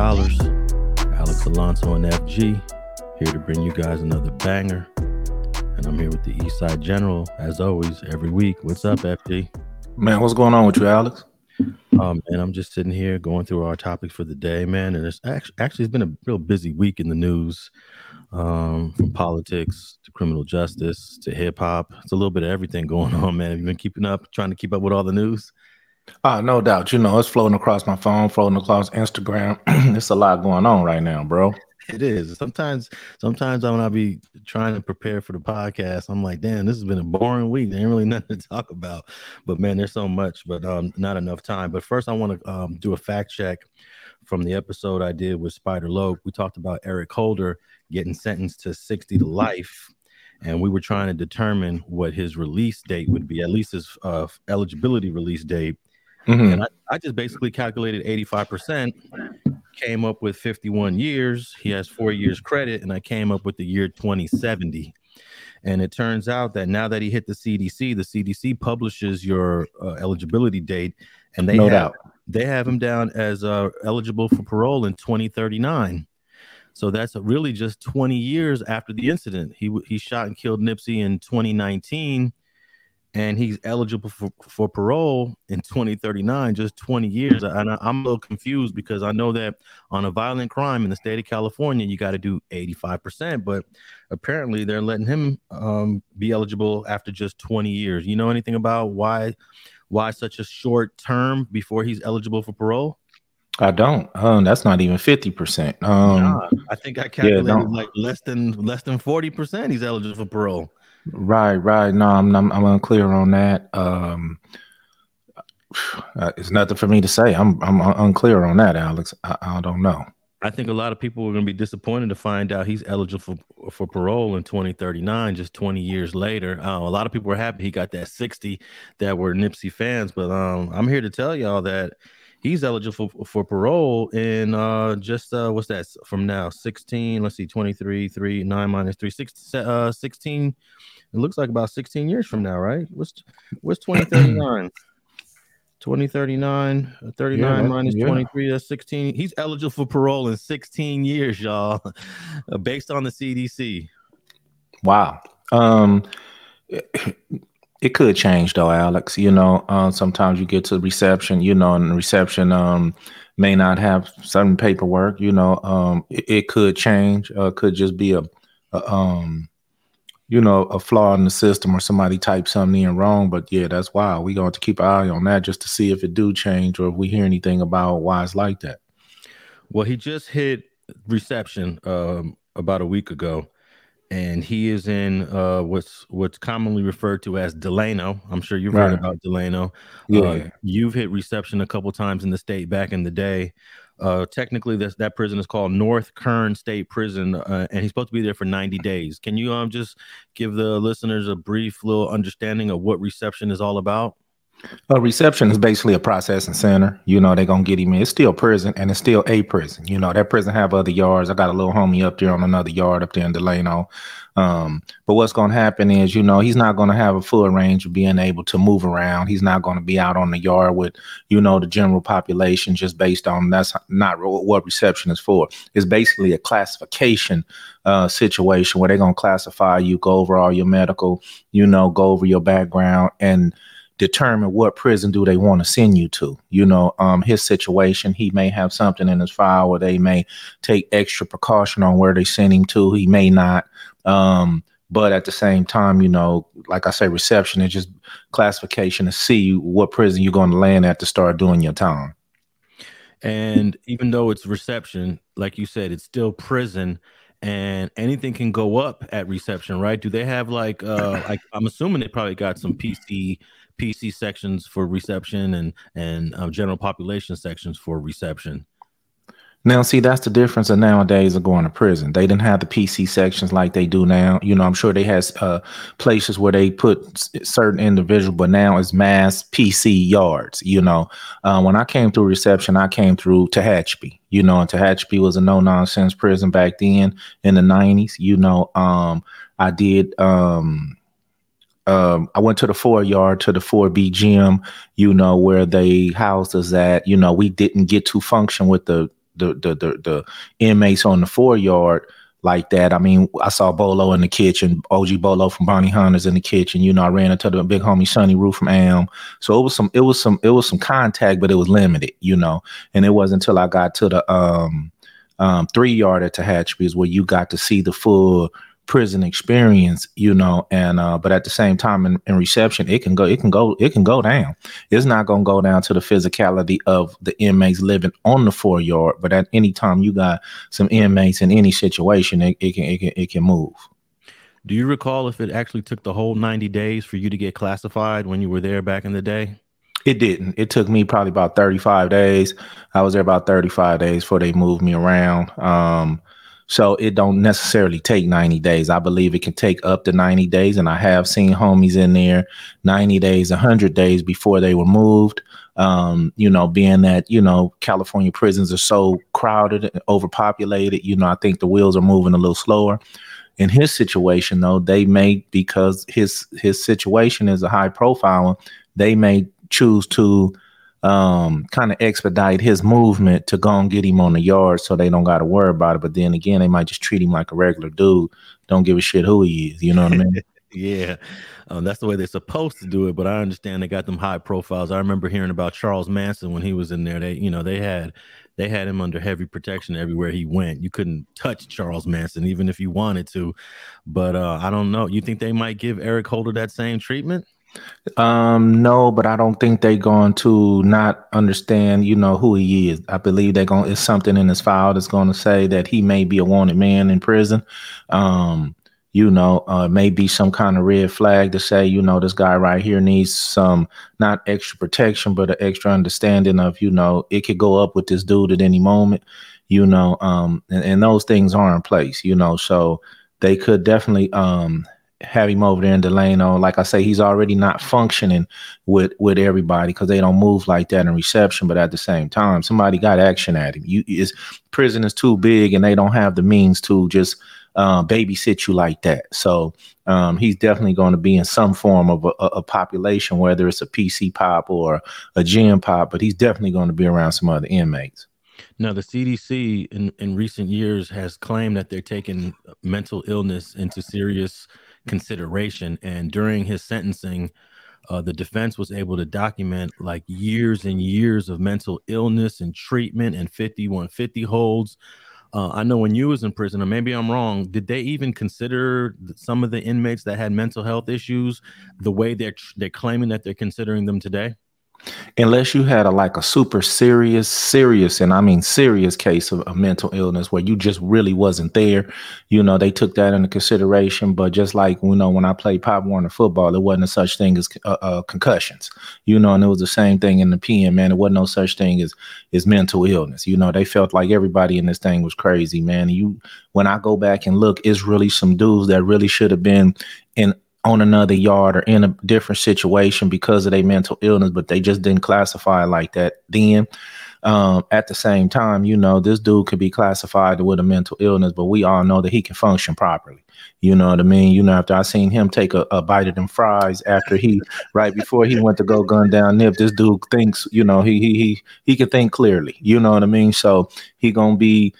Scholars. Alex Alonso and FG here to bring you guys another banger. And I'm here with the Eastside General, as always, every week. What's up, FG? Man, what's going on with you, Alex? Um, and I'm just sitting here going through our topics for the day, man. And it's actually, actually it's been a real busy week in the news, um, from politics to criminal justice to hip hop. It's a little bit of everything going on, man. Have you been keeping up, trying to keep up with all the news? Uh, no doubt. You know, it's floating across my phone, floating across Instagram. it's a lot going on right now, bro. It is. Sometimes, sometimes when I be trying to prepare for the podcast, I'm like, damn, this has been a boring week. There ain't really nothing to talk about. But man, there's so much, but um, not enough time. But first, I want to um, do a fact check from the episode I did with Spider Loc. We talked about Eric Holder getting sentenced to 60 to life. And we were trying to determine what his release date would be, at least his uh, eligibility release date. Mm-hmm. And I, I just basically calculated 85%, came up with 51 years. He has four years credit, and I came up with the year 2070. And it turns out that now that he hit the CDC, the CDC publishes your uh, eligibility date, and they no have doubt. they have him down as uh, eligible for parole in 2039. So that's really just 20 years after the incident. He he shot and killed Nipsey in 2019 and he's eligible for, for parole in 2039, just 20 years. And I, am a little confused because I know that on a violent crime in the state of California, you got to do 85%, but apparently they're letting him um, be eligible after just 20 years. You know anything about why why such a short term before he's eligible for parole? I don't. Um, that's not even 50%. Um, nah, I think I calculated yeah, like less than less than 40% he's eligible for parole. Right, right. No, I'm I'm, I'm unclear on that. Um, uh, it's nothing for me to say. I'm I'm unclear on that, Alex. I, I don't know. I think a lot of people are going to be disappointed to find out he's eligible for, for parole in 2039, just 20 years later. Uh, a lot of people were happy he got that 60 that were Nipsey fans, but um, I'm here to tell y'all that he's eligible for, for parole in uh, just uh, what's that from now 16 let's see 23 3 9 minus 3 6 uh, 16 it looks like about 16 years from now, right? What's what's 2039? 2039, uh, 39 yeah, minus yeah. 23, that's 16. He's eligible for parole in 16 years, y'all, based on the CDC. Wow. Um, it could change though, Alex. You know, uh, sometimes you get to reception, you know, and reception um, may not have certain paperwork. You know, um, it, it could change. Uh, could just be a, a um, you know, a flaw in the system or somebody typed something in wrong. But yeah, that's why we going to keep an eye on that just to see if it do change or if we hear anything about why it's like that. Well, he just hit reception um, about a week ago, and he is in uh, what's what's commonly referred to as Delano. I'm sure you've right. heard about Delano. Yeah, uh, you've hit reception a couple times in the state back in the day. Uh, technically, this that prison is called North Kern State Prison, uh, and he's supposed to be there for 90 days. Can you um just give the listeners a brief little understanding of what reception is all about? A reception is basically a processing center. You know, they're gonna get him in. It's still prison and it's still a prison. You know, that prison have other yards. I got a little homie up there on another yard up there in Delano. Um, but what's gonna happen is, you know, he's not gonna have a full range of being able to move around. He's not gonna be out on the yard with, you know, the general population just based on that's not what reception is for. It's basically a classification uh, situation where they're gonna classify you, go over all your medical, you know, go over your background and determine what prison do they want to send you to. You know, um, his situation, he may have something in his file where they may take extra precaution on where they send him to. He may not. Um, but at the same time, you know, like I say, reception is just classification to see what prison you're going to land at to start doing your time. And even though it's reception, like you said, it's still prison and anything can go up at reception, right? Do they have like uh like I'm assuming they probably got some PC PC sections for reception and and uh, general population sections for reception. Now, see, that's the difference of nowadays of going to prison. They didn't have the PC sections like they do now. You know, I'm sure they has uh, places where they put certain individual, but now it's mass PC yards. You know, uh, when I came through reception, I came through Tehachapi. You know, and Tehachapi was a no nonsense prison back then in the 90s. You know, um, I did. Um, um, I went to the four yard to the 4B gym, you know, where they housed us at. You know, we didn't get to function with the the the the, the inmates on the four yard like that. I mean, I saw Bolo in the kitchen, OG Bolo from Bounty Hunters in the kitchen. You know, I ran into the big homie Sonny Roof from AM. So it was some, it was some, it was some contact, but it was limited, you know. And it wasn't until I got to the um um three yard at Tehachapi is where you got to see the full prison experience, you know, and uh, but at the same time in, in, reception, it can go, it can go, it can go down. It's not gonna go down to the physicality of the inmates living on the four yard, but at any time you got some inmates in any situation, it, it can it can it can move. Do you recall if it actually took the whole 90 days for you to get classified when you were there back in the day? It didn't. It took me probably about 35 days. I was there about 35 days before they moved me around. Um, so it don't necessarily take 90 days. I believe it can take up to 90 days. And I have seen homies in there 90 days, 100 days before they were moved. Um, you know, being that, you know, California prisons are so crowded and overpopulated, you know, I think the wheels are moving a little slower. In his situation, though, they may because his his situation is a high profile they may choose to um, kind of expedite his movement to go and get him on the yard so they don't got to worry about it. But then again, they might just treat him like a regular dude. Don't give a shit who he is. You know what I mean? yeah. Um, that's the way they're supposed to do it. But I understand they got them high profiles. I remember hearing about Charles Manson when he was in there. They, you know, they had they had him under heavy protection everywhere he went. You couldn't touch Charles Manson even if you wanted to. But uh, I don't know. You think they might give Eric Holder that same treatment? Um, no, but I don't think they're going to not understand, you know, who he is. I believe they're going. It's something in his file that's going to say that he may be a wanted man in prison. Um, you know, uh, maybe some kind of red flag to say, you know, this guy right here needs some not extra protection, but an extra understanding of, you know, it could go up with this dude at any moment, you know, um, and, and those things are in place, you know, so they could definitely um have him over there in Delano. Like I say, he's already not functioning with with everybody because they don't move like that in reception. But at the same time, somebody got action at him. You is prison is too big, and they don't have the means to just uh, babysit you like that. So um, he's definitely going to be in some form of a, a, population, whether it's a PC pop or a gym pop. But he's definitely going to be around some other inmates. Now, the CDC in, in recent years has claimed that they're taking mental illness into serious consideration. And during his sentencing, uh, the defense was able to document like years and years of mental illness and treatment and 5150 holds. Uh, I know when you was in prison, or maybe I'm wrong. Did they even consider some of the inmates that had mental health issues the way they're they're claiming that they're considering them today? Unless you had a like a super serious serious and i mean serious case of a mental illness where you just really wasn't there you know they took that into consideration. But just like you know when i played pop warner football there wasn't a such thing as uh, uh, concussions you know and it was the same thing in the pm man. There wasn't no such thing as as mental illness you know. They felt like everybody in this thing was crazy man. You when i go back and look it's really some dudes that really should have been in on another yard or in a different situation because of their mental illness, but they just didn't classify like that then. Um, at the same time, you know, this dude could be classified with a mental illness, but we all know that he can function properly. You know what I mean? You know, after I seen him take a, a bite of them fries after he right before he went to go gun down Nip, this dude thinks, you know, he he he he can think clearly. You know what I mean? So he gonna be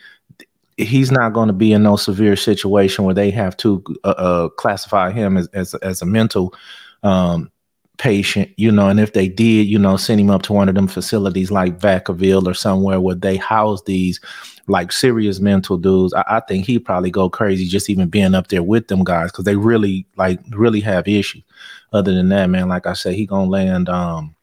he's not going to be in no severe situation where they have to uh, uh, classify him as, as, as a mental um, patient, you know, and if they did, you know, send him up to one of them facilities like Vacaville or somewhere where they house these like serious mental dudes, I, I think he'd probably go crazy just even being up there with them guys because they really like really have issues. Other than that, man, like I said, he gonna land um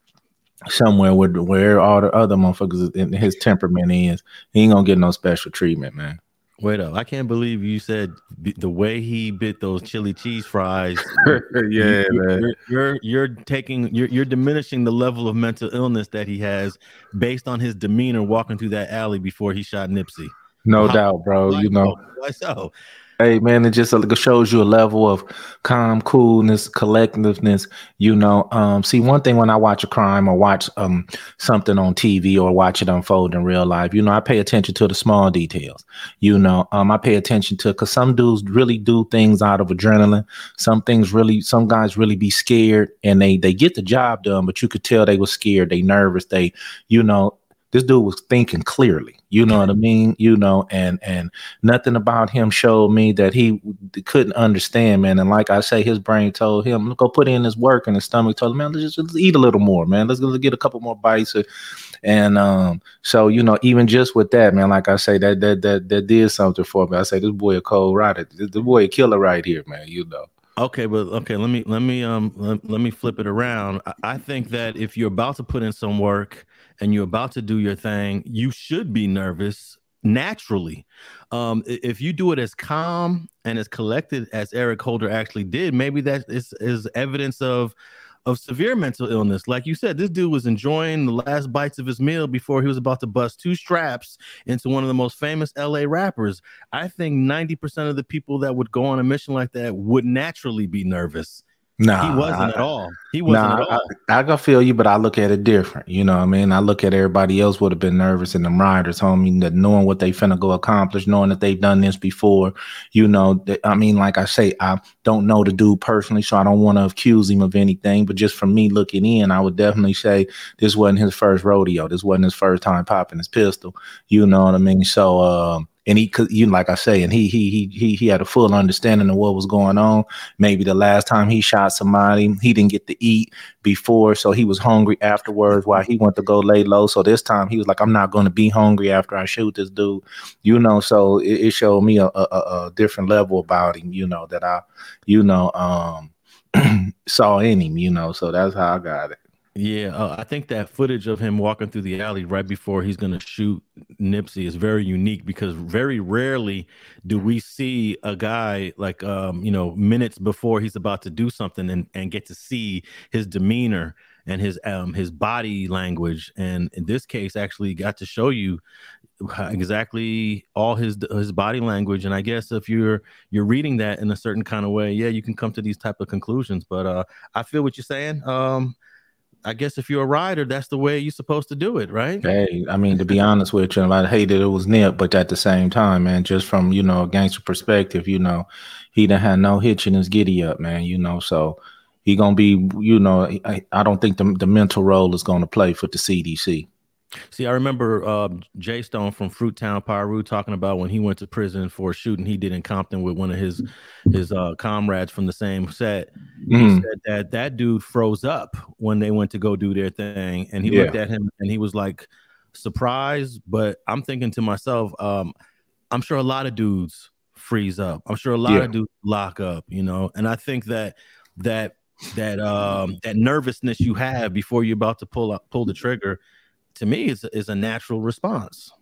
somewhere where where all the other motherfuckers in his temperament is. He ain't gonna get no special treatment, man. Wait up! I can't believe you said the way he bit those chili cheese fries. yeah, you, are you're, you're taking you're you're diminishing the level of mental illness that he has based on his demeanor walking through that alley before he shot Nipsey. No How, doubt, bro. you know, oh, why so? Hey man, it just uh, shows you a level of calm, coolness, collectiveness. You know, um, see one thing when I watch a crime or watch um something on TV or watch it unfold in real life, you know, I pay attention to the small details. You know, um, I pay attention to because some dudes really do things out of adrenaline. Some things really, some guys really be scared and they they get the job done, but you could tell they were scared, they nervous, they, you know, this dude was thinking clearly. You know what I mean? You know, and and nothing about him showed me that he couldn't understand, man. And like I say, his brain told him, go put in his work, and his stomach told him, man, let's just let's eat a little more, man. Let's, let's get a couple more bites. And um, so you know, even just with that, man, like I say, that that that that did something for me. I say, this boy a cold rider, this boy a killer right here, man. You know. Okay, but okay, let me let me um let, let me flip it around. I, I think that if you're about to put in some work and you're about to do your thing, you should be nervous naturally. Um, if you do it as calm and as collected as Eric Holder actually did, maybe that is, is evidence of of severe mental illness. Like you said, this dude was enjoying the last bites of his meal before he was about to bust two straps into one of the most famous LA rappers. I think 90% of the people that would go on a mission like that would naturally be nervous. Nah, he wasn't I, at all. He wasn't nah, at all. I, I can feel you, but I look at it different. You know what I mean? I look at everybody else would have been nervous and the riders, homie, that knowing what they finna go accomplish, knowing that they've done this before. You know, that, I mean, like I say, I don't know the dude personally, so I don't want to accuse him of anything. But just from me looking in, I would definitely say this wasn't his first rodeo. This wasn't his first time popping his pistol. You know what I mean? So, um, and he could you like I say, and he he he he he had a full understanding of what was going on. Maybe the last time he shot somebody, he didn't get to eat before, so he was hungry afterwards while he went to go lay low. So this time he was like, I'm not going to be hungry after I shoot this dude, you know. So it, it showed me a, a, a different level about him, you know, that I, you know, um saw in him, you know. So that's how I got it. Yeah, uh, I think that footage of him walking through the alley right before he's going to shoot Nipsey is very unique because very rarely do we see a guy like um, you know minutes before he's about to do something and, and get to see his demeanor and his um his body language. And in this case actually got to show you exactly all his his body language. And i guess if you're you're reading that in a certain kind of way yeah you can come to these type of conclusions. But uh i feel what you're saying. Um I guess if you're a rider, that's the way you're supposed to do it, right? Hey, I mean, to be honest with you, I hated it was Nip, but at the same time, man, just from you know a gangster perspective, you know, he didn't have no hitch in his giddy up, man. You know, so he gonna be, you know, I, I don't think the the mental role is gonna play for the CDC. See, I remember uh, Jay Stone from Fruit Town Piru talking about when he went to prison for a shooting he did in Compton with one of his his uh, comrades from the same set. Mm. He mm-hmm. said that that dude froze up when they went to go do their thing, and he yeah. looked at him and he was like surprised. But I'm thinking to myself, um, I'm sure a lot of dudes freeze up. I'm sure a lot yeah. of dudes lock up, you know. And I think that that that um that nervousness you have before you're about to pull up pull the trigger to me is is a natural response.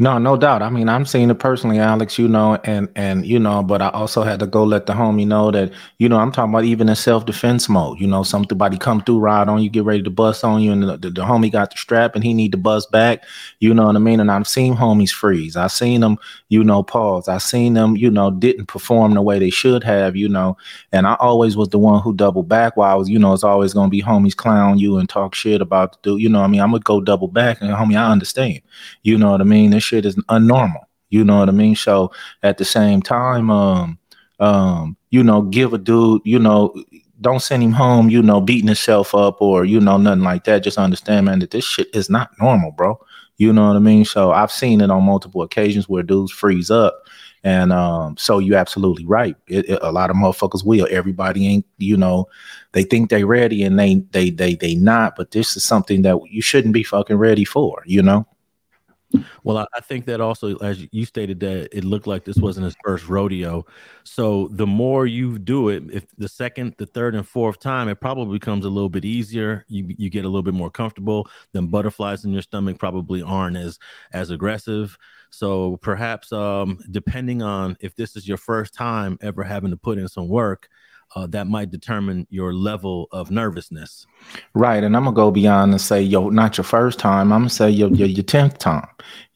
No, no doubt. I mean, I'm seeing it personally, Alex, you know, and and you know, but I also had to go let the homie know that, you know, I'm talking about even in self-defense mode. You know, somebody come through, ride on you, get ready to bust on you, and the, the, the, homie got the strap and he need to bust back. You know what I mean? And I've seen homies freeze. I've seen them, you know, pause. I've seen them, you know, didn't perform the way they should have, you know. And I always was the one who doubled back while I was, you know, it's always gonna be homies clown you and talk shit about the dude. You know, I mean, I'm gonna go double back and homie, I understand. You know what I mean? Shit is unnormal. You know what I mean? So at the same time, um, um, you know, give a dude, you know, don't send him home, you know, beating himself up or, you know, nothing like that. Just understand, man, that this shit is not normal, bro. You know what I mean? So I've seen it on multiple occasions where dudes freeze up. And um, so you're absolutely right. It, it, a lot of motherfuckers will. Everybody ain't, you know, they think they ready and they they they they not. But this is something that you shouldn't be fucking ready for, you know. Well, I, think that also, as you stated, that it looked like this wasn't his first rodeo. So the more you do it, if the second, the third, and fourth time, it probably becomes a little bit easier. You you get a little bit more comfortable. Then butterflies in your stomach probably aren't as as aggressive. So perhaps, um, depending on if this is your first time ever having to put in some work, uh, that might determine your level of nervousness. Right, and I'm gonna go beyond and say, yo, not your first time. I'm gonna say your your, your tenth time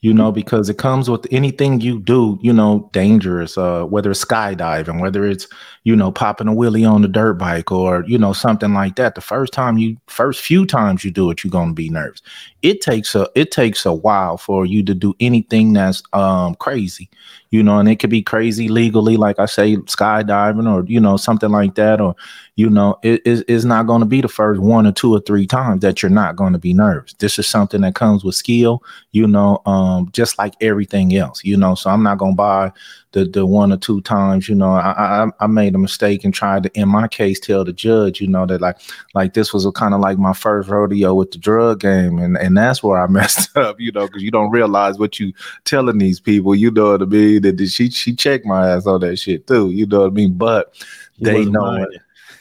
you know, because it comes with anything you do, you know, dangerous, uh, whether it's skydiving, whether it's, you know, popping a wheelie on the dirt bike or, you know, something like that. The first time you, first few times you do it, you're going to be nervous. It takes a, it takes a while for you to do anything that's, um, crazy, you know, and it could be crazy legally, like I say, skydiving or, you know, something like that. Or, you know, it is not going to be the first one or two or three times that you're not going to be nervous. This is something that comes with skill, you know, um, just like everything else, you know. So I'm not going to buy the the one or two times, you know, I, I, I made a mistake and tried to, in my case, tell the judge, you know, that like like this was kind of like my first rodeo with the drug game, and and that's where I messed up, you know, because you don't realize what you telling these people, you know what I mean? That she she checked my ass on that shit too, you know what I mean? But they know.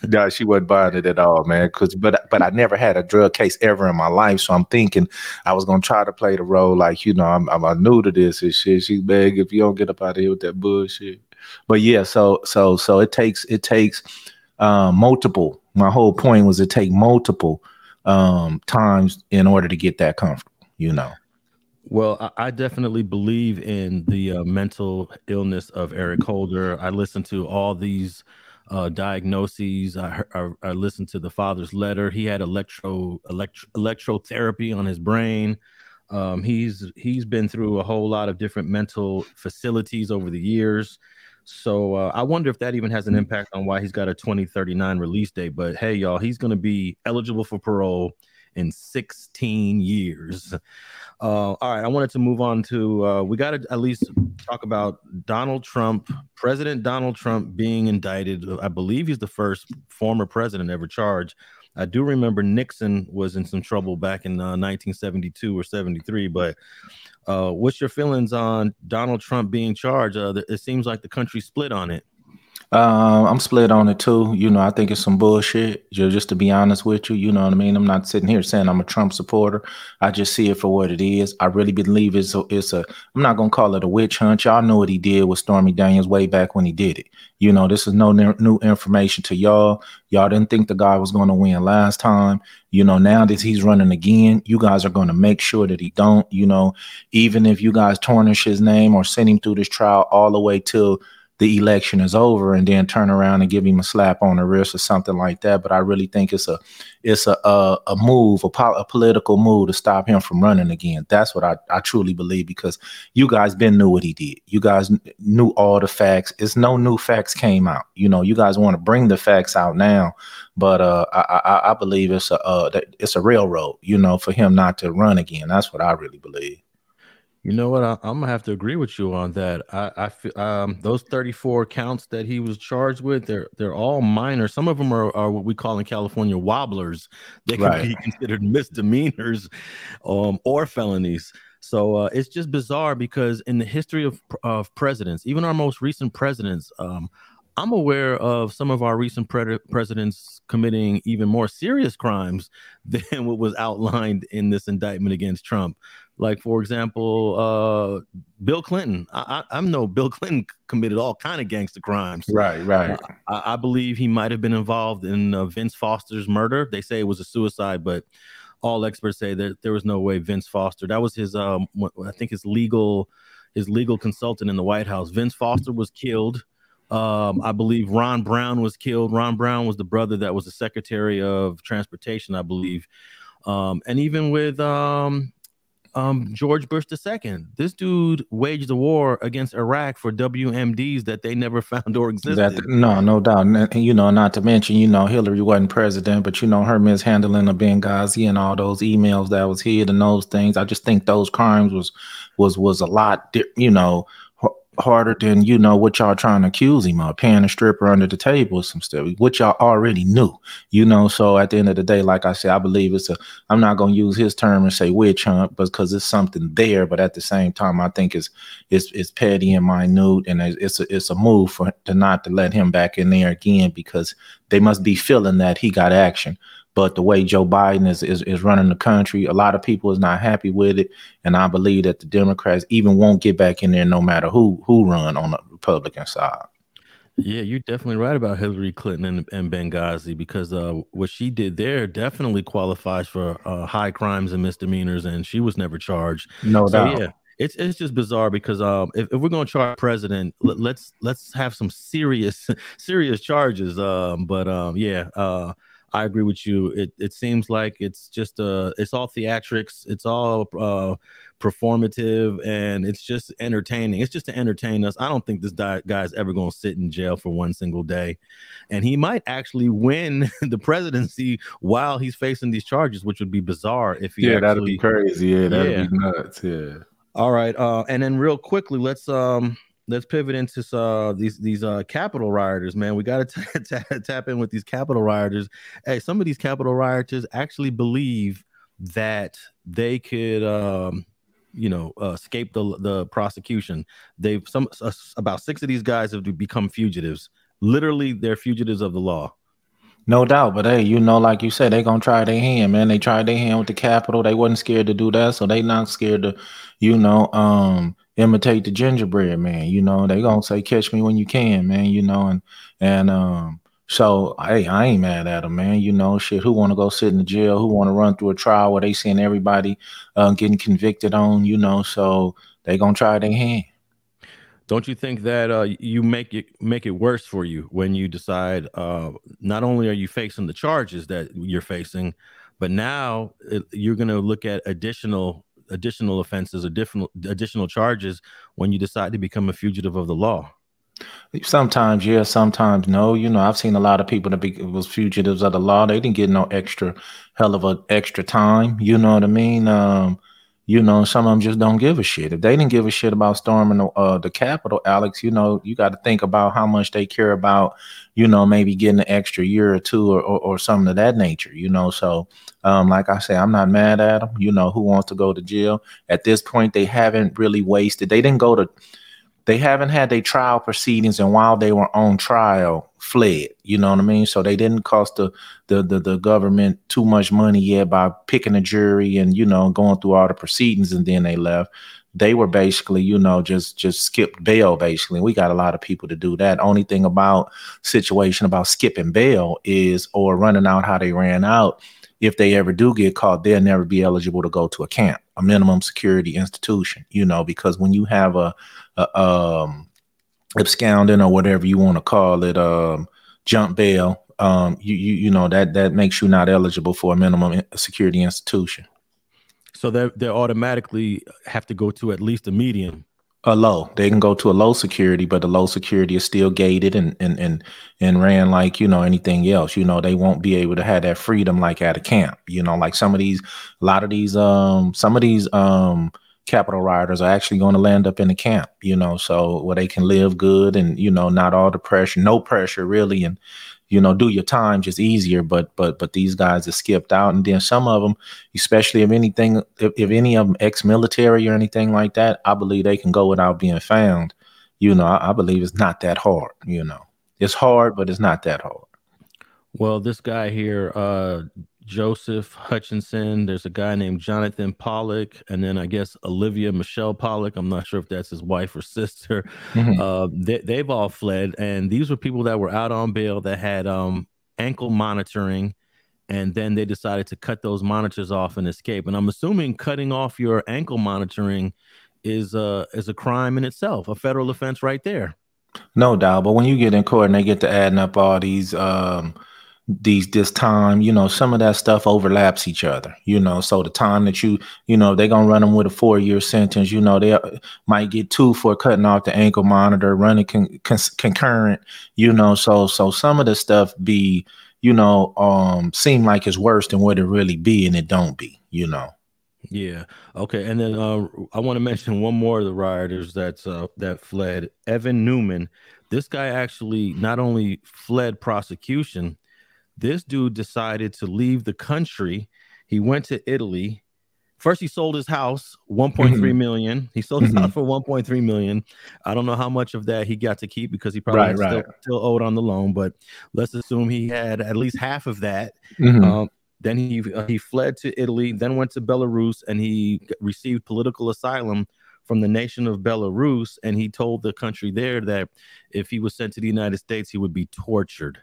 No, she wasn't buying it at all, man. Cause but but I never had a drug case ever in my life, so I'm thinking I was gonna try to play the role like you know I'm I'm new to this and shit. She's beg if you don't get up out of here with that bullshit. But yeah, so so so it takes it takes uh, multiple. My whole point was to take multiple um, times in order to get that comfortable. You know. Well, I definitely believe in the uh, mental illness of Eric Holder. I listened to all these uh, diagnoses. I, I, I, listened to the father's letter. He had electro, electro electrotherapy on his brain. Um, he's he's been through a whole lot of different mental facilities over the years. So uh, I wonder if that even has an impact on why he's got a 2039 release date. But hey, y'all, he's going to be eligible for parole in 16 years. Uh, all right, I wanted to move on to uh, we got to at least talk about Donald Trump, President Donald Trump being indicted. I believe he's the first former president ever charged. I do remember Nixon was in some trouble back in uh, 1972 or 73, but uh, what's your feelings on Donald Trump being charged? Uh, it seems like the country split on it. Um, I'm split on it too. You know, I think it's some bullshit. Just to be honest with you, you know what I mean. I'm not sitting here saying I'm a Trump supporter. I just see it for what it is. I really believe it's a. It's a. I'm not gonna call it a witch hunt. Y'all know what he did with Stormy Daniels way back when he did it. You know, this is no new information to y'all. Y'all didn't think the guy was gonna win last time. You know, now that he's running again, you guys are gonna make sure that he don't. You know, even if you guys tarnish his name or send him through this trial all the way till the election is over and then turn around and give him a slap on the wrist or something like that. But I really think it's a it's a a, a move, a, po- a, political move to stop him from running again. That's what I, I truly believe because you guys been knew what he did. You guys knew all the facts. It's no new facts came out. You know, you guys want to bring the facts out now, but uh, I, I, I believe it's a uh, it's a railroad. You know, for him not to run again. That's what I really believe. You know what? I, am gonna have to agree with you on that. I, I feel um, those 34 counts that he was charged with, they're they're all minor. Some of them are, are what we call in California wobblers. They can right. be considered misdemeanors, um, or felonies. So uh, it's just bizarre because in the history of of presidents, even our most recent presidents, um, I'm aware of some of our recent pre- presidents committing even more serious crimes than what was outlined in this indictment against Trump. Like for example, uh, Bill Clinton. I, I, I know Bill Clinton committed all kind of gangster crimes. Right, right. Uh, I, I, believe he might have been involved in uh, Vince Foster's murder. They say it was a suicide, but all experts say that there was no way Vince Foster. That was his. Um, I think his legal, his legal consultant in the White House. Vince Foster was killed. Um, I believe Ron Brown was killed. Ron Brown was the brother that was the Secretary of Transportation, I believe. Um, and even with um, um, George Bush II. This dude waged a war against Iraq for WMDs that they never found or existed. That, no, no doubt. And, you know, not to mention, you know, Hillary wasn't president, but you know, her mishandling of Benghazi and all those emails that was hid and those things. I just think those crimes was was was a lot, you know, harder than you know what y'all trying to accuse him of paying a stripper under the table some stuff which y'all already knew you know? So at the end of the day like i said i believe it's a i'm not going to use his term and say witch hunt because it's something there but at the same time i think it's it's, it's petty and minute and it's a, it's a move for to not to let him back in there again because they must be feeling that he got action but the way Joe Biden is, is, is running the country, a lot of people is not happy with it, and I believe that the Democrats even won't get back in there no matter who who run on the Republican side. Yeah, you're definitely right about Hillary Clinton and, and Benghazi because uh, what she did there definitely qualifies for uh, high crimes and misdemeanors, and she was never charged. No so, doubt. Yeah, it's it's just bizarre because um, if, if we're going to charge president, let, us let's, let's have some serious serious charges. Um, but um, yeah, uh, I agree with you. It it seems like it's just uh it's all theatrics, it's all uh performative, and it's just entertaining. It's just to entertain us. I don't think this guy, guy's ever going to sit in jail for one single day, and he might actually win the presidency while he's facing these charges, which would be bizarre if he. Yeah, actually, that'd be crazy. Yeah, that'd yeah. be nuts. Yeah. All right, uh, and then real quickly, let's um let's pivot into uh, these these uh, Capitol rioters, man. We got to tap in with these Capitol rioters. Hey, some of these Capitol rioters actually believe that they could, um, you know, uh, escape the the prosecution. They've some uh, about six of these guys have become fugitives. Literally, they're fugitives of the law. No doubt, but hey, you know, like you said, they gonna try their hand, man. They tried their hand with the Capitol. They wasn't scared to do that, so they not scared to, you know, um, imitate the gingerbread man. You know, they gonna say, "Catch me when you can, man." You know, and and um, so hey, I ain't mad at them, man. You know, shit. Who want to go sit in the jail? Who want to run through a trial where they seeing everybody uh, getting convicted on? You know, so they gonna try their hand. Don't you think that uh, you make it make it worse for you when you decide uh, not only are you facing the charges that you're facing, but now it, you're going to look at additional additional offenses, additional additional charges when you decide to become a fugitive of the law? Sometimes yes, sometimes no. You know, I've seen a lot of people that be, was fugitives of the law. They didn't get no extra hell of a extra time. You know what I mean? Um, you know, some of them just don't give a shit. If they didn't give a shit about storming the, uh, the Capitol, Alex, you know, you got to think about how much they care about, you know, maybe getting an extra year or two or, or, or something of that nature, you know. So, um, like I say, I'm not mad at them. You know, who wants to go to jail? At this point, they haven't really wasted. They didn't go to they haven't had their trial proceedings and while they were on trial fled you know what i mean? So they didn't cost the, the the the, government too much money yet by picking a jury and you know going through all the proceedings and then they left. They were basically you know just just skipped bail basically. We got a lot of people to do that. Only thing about situation about skipping bail is or running out how they ran out if they ever do get caught, they'll never be eligible to go to a camp, a minimum security institution, you know, because when you have a, a um absconding or whatever you want to call it, um, jump bail, um, you, you you know that that makes you not eligible for a minimum security institution. So they they automatically have to go to at least a medium a low. They can go to a low security, but the low security is still gated and and and and ran like you know anything else. You know they won't be able to have that freedom like at a camp. You know, like some of these, a lot of these, um, some of these um Capitol rioters are actually going to land up in the camp. You know, so where they can live good and you know not all the pressure, no pressure really, and you know, do your time just easier. But but but these guys have skipped out, and then some of them, especially if anything, if, if any of them ex-military or anything like that, I believe they can go without being found. You know, I, I believe it's not that hard. You know, it's hard, but it's not that hard. Well, this guy here, uh, Joseph Hutchinson. There's a guy named Jonathan Pollock, and then I guess Olivia Michele Pollock. I'm not sure if that's his wife or sister. Mm-hmm. Uh, they, have all fled, and these were people that were out on bail that had um, ankle monitoring, and then they decided to cut those monitors off and escape. And I'm assuming cutting off your ankle monitoring is uh is a crime in itself, a federal offense right there. No doubt, but when you get in court and they get to adding up all these um these this time you know some of that stuff overlaps each other you know so the time that you you know they're gonna run them with a four year sentence you know they might get two for cutting off the ankle monitor running con- con- concurrent you know so so some of the stuff be you know um seem like it's worse than what it really be and it don't be you know yeah. Okay. And then uh, I want to mention one more of the rioters that's uh, that fled. Evan Neumann. This guy actually not only fled prosecution, this dude decided to leave the country. He went to Italy. First, he sold his house, 1.3 mm-hmm. million. He sold his mm-hmm. house for 1.3 million. I don't know how much of that he got to keep because he probably right, right. Still, still, owed on the loan, but let's assume he had at least half of that. Mm-hmm. Um, then he uh, he fled to Italy, then went to Belarus, and he received political asylum from the nation of Belarus. And he told the country there that if he was sent to the United States, he would be tortured.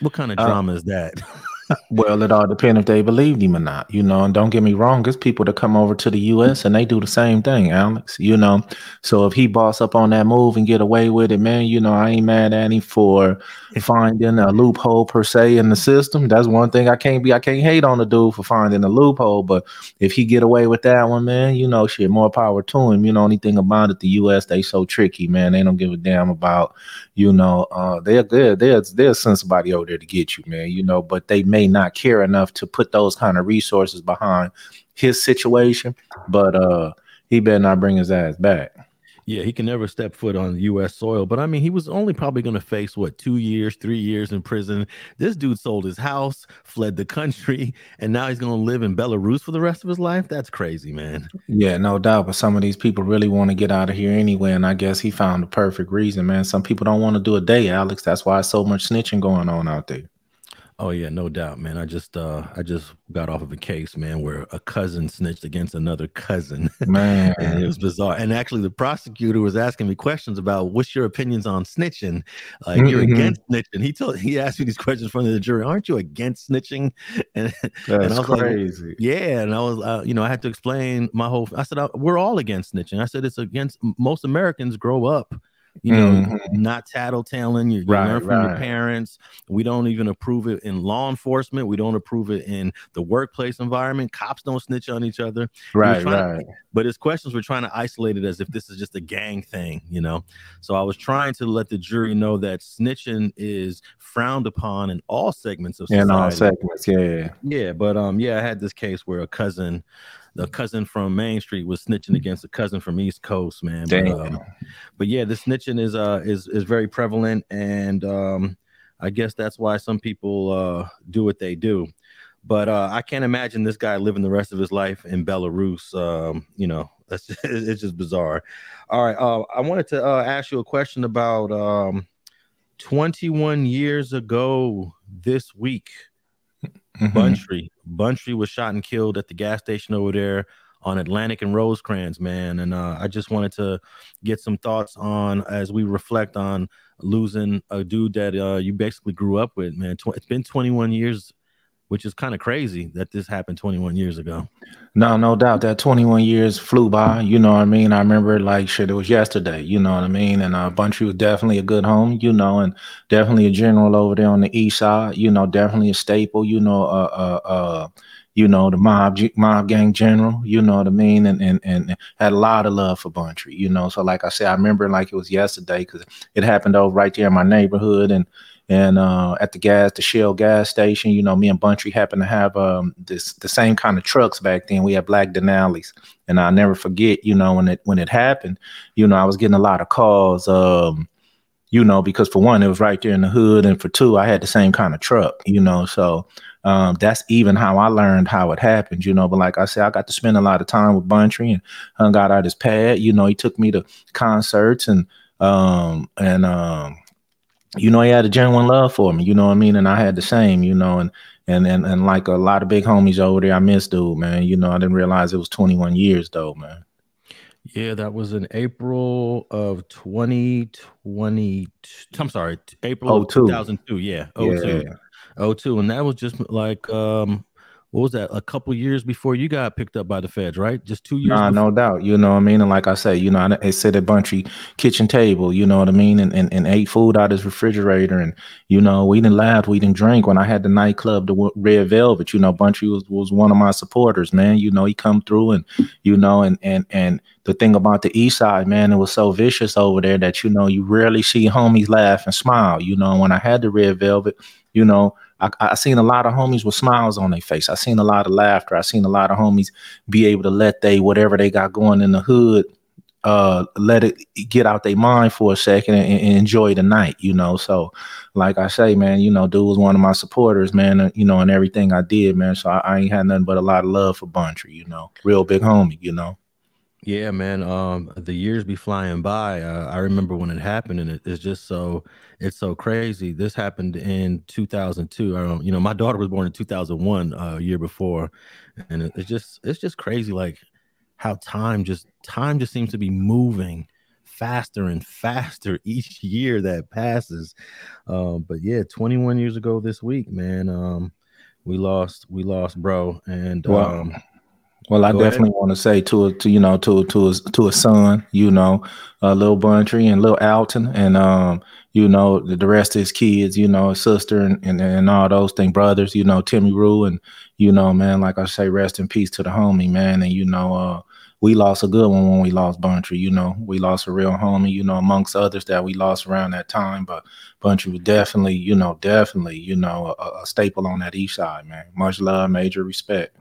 What kind of uh, drama uh, is that? well, it all depends if they believed him or not, you know. And don't get me wrong, there's people that come over to the U.S. and they do the same thing, Alex. You know, so if he boss up on that move and get away with it, man, you know, I ain't mad at him for finding a loophole per se in the system. That's one thing I can't be. I can't hate on the dude for finding a loophole, but if he get away with that one, man, you know, shit, more power to him. You know, anything about it, the U.S. they so tricky, man. They don't give a damn about, you know, uh, they're good. They're they'll send somebody over there to get you, man. You know, but they may not care enough to put those kind of resources behind his situation. But uh, he better not bring his ass back. Yeah, he can never step foot on U.S. soil. But I mean, he was only probably going to face what two years, three years in prison. This dude sold his house, fled the country, and now he's going to live in Belarus for the rest of his life. That's crazy, man. Yeah, no doubt. But some of these people really want to get out of here anyway, and I guess he found the perfect reason, man. Some people don't want to do a day, Alex. That's why so much snitching going on out there. Oh yeah, no doubt, man. I just uh I just got off of a case, man, where a cousin snitched against another cousin. Man. it was bizarre. And actually the prosecutor was asking me questions about what's your opinions on snitching? Like mm-hmm. you're against snitching. He told he asked me these questions in front of the jury. Aren't you against snitching? And, That's and I was crazy. Like, yeah, and I was uh, you know, I had to explain my whole I said we're all against snitching. I said it's against most Americans grow up you know, mm-hmm. not tattletaling. You, you right, learn from right. your parents. We don't even approve it in law enforcement. We don't approve it in the workplace environment. Cops don't snitch on each other. Right, right. To, but his questions were trying to isolate it as if this is just a gang thing, you know. So I was trying to let the jury know that snitching is frowned upon in all segments of society. In all segments, yeah. Yeah, but um, yeah, I had this case where a cousin the cousin from Main Street was snitching against a cousin from East Coast, man. But, um, but, yeah, the snitching is uh is is very prevalent, and um, I guess that's why some people uh do what they do. But uh, I can't imagine this guy living the rest of his life in Belarus. Um, you know, that's just, it's just bizarre. All right, uh, I wanted to uh, ask you a question about um, 21 years ago this week. Mm-hmm. Buntry. Buntry was shot and killed at the gas station over there on Atlantic and Rosecrans, man. And uh, I just wanted to get some thoughts on as we reflect on losing a dude that uh, you basically grew up with, man. Tw- it's been 21 years which is kind of crazy that this happened 21 years ago. No, no doubt that 21 years flew by. You know what I mean? I remember like shit, it was yesterday. You know what I mean? And uh, Buntry was definitely a good home, you know, and definitely a general over there on the east side. You know, definitely a staple. You know, uh, uh, uh you know, the mob mob gang general, you know what I mean, and and and had a lot of love for Buntry, you know. So like I said, I remember like it was yesterday because it happened over right there in my neighborhood, and and uh, at the gas, the Shell gas station, you know, me and Buntry happened to have um, this the same kind of trucks back then. We had black Denali's, and I'll never forget, you know, when it when it happened, you know, I was getting a lot of calls, um, you know, because for one, it was right there in the hood, and for two, I had the same kind of truck, you know, so um, that's even how I learned how it happened, you know. But like I said, I got to spend a lot of time with Buntry and hung out at his pad. You know, he took me to concerts and um and um you know, he had a genuine love for me, you know what I mean? And I had the same, you know, and and and and like a lot of big homies over there, I miss dude, man. You know, I didn't realize it was 21 years though, man. Yeah, that was in April of 2020. I'm sorry, April of 2002. Yeah, 02. Yeah. 02. And that was just like um what was that? A couple years before you got picked up by the feds, right? Just two years. Nah, no doubt. You know what I mean. And like I say, you know, I, I sit at Buntry kitchen table. You know what I mean, and, and and ate food out his refrigerator, and you know, we didn't laugh, we didn't drink. When I had the nightclub, the Red Velvet, you know, Buntry was was one of my supporters, man. You know, he come through, and you know, and and and the thing about the East Side, man, it was so vicious over there that you know you rarely see homies laugh and smile. You know, when I had the Red Velvet, you know I, I seen a lot of homies with smiles on their face. I seen a lot of laughter. I seen a lot of homies be able to let they whatever they got going in the hood, uh, let it get out their mind for a second and, and, enjoy the night. You know, so like I say, man, you know, dude was one of my supporters, man. Uh, you know, and everything I did, man. So I, I ain't had nothing but a lot of love for Buntry. You know, real big homie. You know. Yeah, man. Um, the years be flying by. Uh, I remember when it happened, and it, it's just so it's so crazy. This happened in 2002. I don't, you know, my daughter was born in 2001, uh, a year before, and it, it's just it's just crazy, like how time just time just seems to be moving faster and faster each year that passes. Um, but yeah, 21 years ago this week, man. Um, we lost we lost bro and well, um well i definitely want to say to a to you know to to to a son you know uh, little Buntry and little alton and um you know the, the rest of his kids you know his sister and, and and all those things brothers you know timmy rue and you know man like i say rest in peace to the homie man and you know uh we lost a good one when we lost Buntry. You know, we lost a real homie. You know, amongst others that we lost around that time. But Buntry was definitely, you know, definitely, you know, a, a staple on that east side, man. Much love, major respect.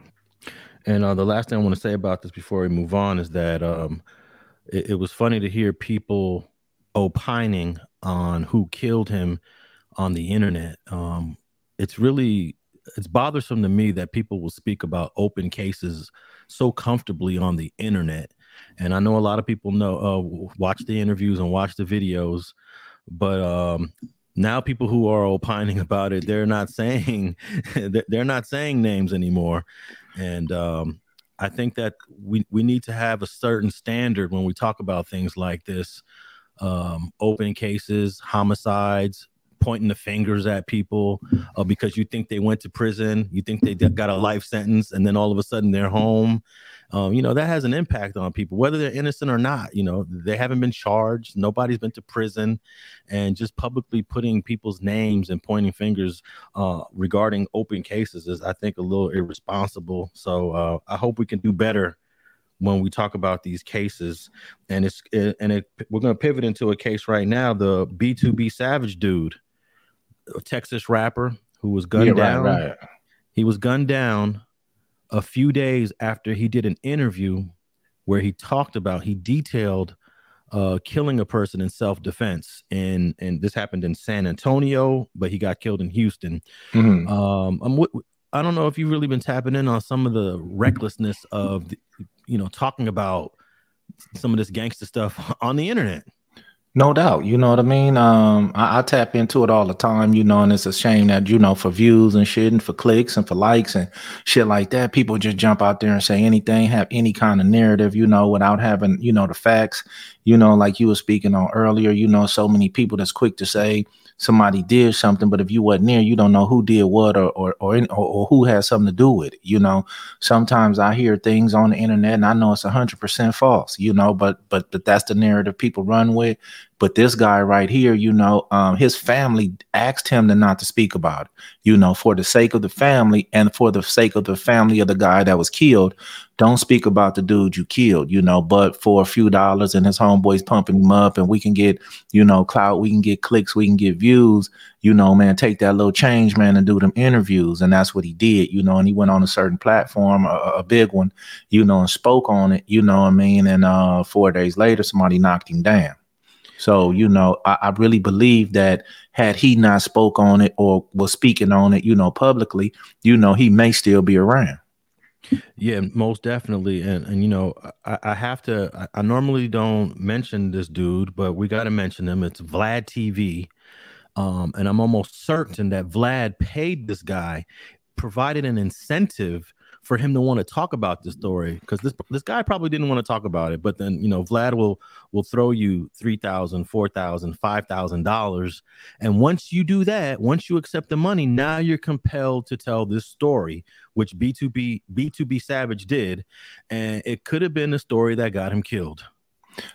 And uh, the last thing I want to say about this before we move on is that um, it, it was funny to hear people opining on who killed him on the internet. Um, it's really it's bothersome to me that people will speak about open cases so comfortably on the internet. And I know a lot of people know uh, watch the interviews and watch the videos, but um, now people who are opining about it, they're not saying they're not saying names anymore. And um, I think that we we need to have a certain standard when we talk about things like this. Um, open cases, homicides, pointing the fingers at people uh, because you think they went to prison, you think they got a life sentence, and then all of a sudden they're home. Um, you know that has an impact on people, whether they're innocent or not. You know they haven't been charged, nobody's been to prison, and just publicly putting people's names and pointing fingers uh, regarding open cases is, I think, a little irresponsible. So uh, I hope we can do better when we talk about these cases and it's and it, we're going to pivot into a case right now the BTB Savage dude a Texas rapper who was gunned yeah, down. Right, right. He was gunned down a few days after he did an interview where he talked about he detailed uh, killing a person in self-defense and and this happened in San Antonio but he got killed in Houston mm-hmm. um I'm I don't know if you've really been tapping in on some of the recklessness of the, you know talking about some of this gangster stuff on the internet no doubt, you know what I mean. Um, I, I, tap into it all the time, you know, and it's a shame that you know for views and shit, and for clicks and for likes and shit like that, people just jump out there and say anything, have any kind of narrative, you know, without having you know the facts, you know, like you were speaking on earlier. You know, so many people that's quick to say, somebody did something, but if you wasn't there, you don't know who did what or or or, in, or, or who has something to do with it. You know, sometimes I hear things on the internet and I know it's hundred percent false. You know, but but but that's the narrative people run with. But this guy right here, you know, um, his family asked him to not to speak about it. You know, for the sake of the family and for the sake of the family of the guy that was killed, don't speak about the dude you killed, you know, but for a few dollars and his homeboys pumping him up and we can get, you know, clout, we can get clicks, we can get views, you know, man, take that little change, man, and do them interviews. And that's what he did, you know, and he went on a certain platform, a, a big one, you know, and spoke on it, you know what I mean? And uh four days later, somebody knocked him down. So, you know, I, I, really believe that had he not spoke on it or was speaking on it, you know, publicly, you know, he may still be around. Yeah, most definitely. And and you know, I, I have to I, I, normally don't mention this dude, but we gotta mention him. It's Vlad TV. Um, and I'm almost certain that Vlad paid this guy, provided an incentive for him to want to talk about the story because this this guy probably didn't want to talk about it but then you know vlad will will throw you three thousand four thousand five thousand dollars and once you do that once you accept the money now you're compelled to tell this story which BTB BTB Savage did and it could have been a story that got him killed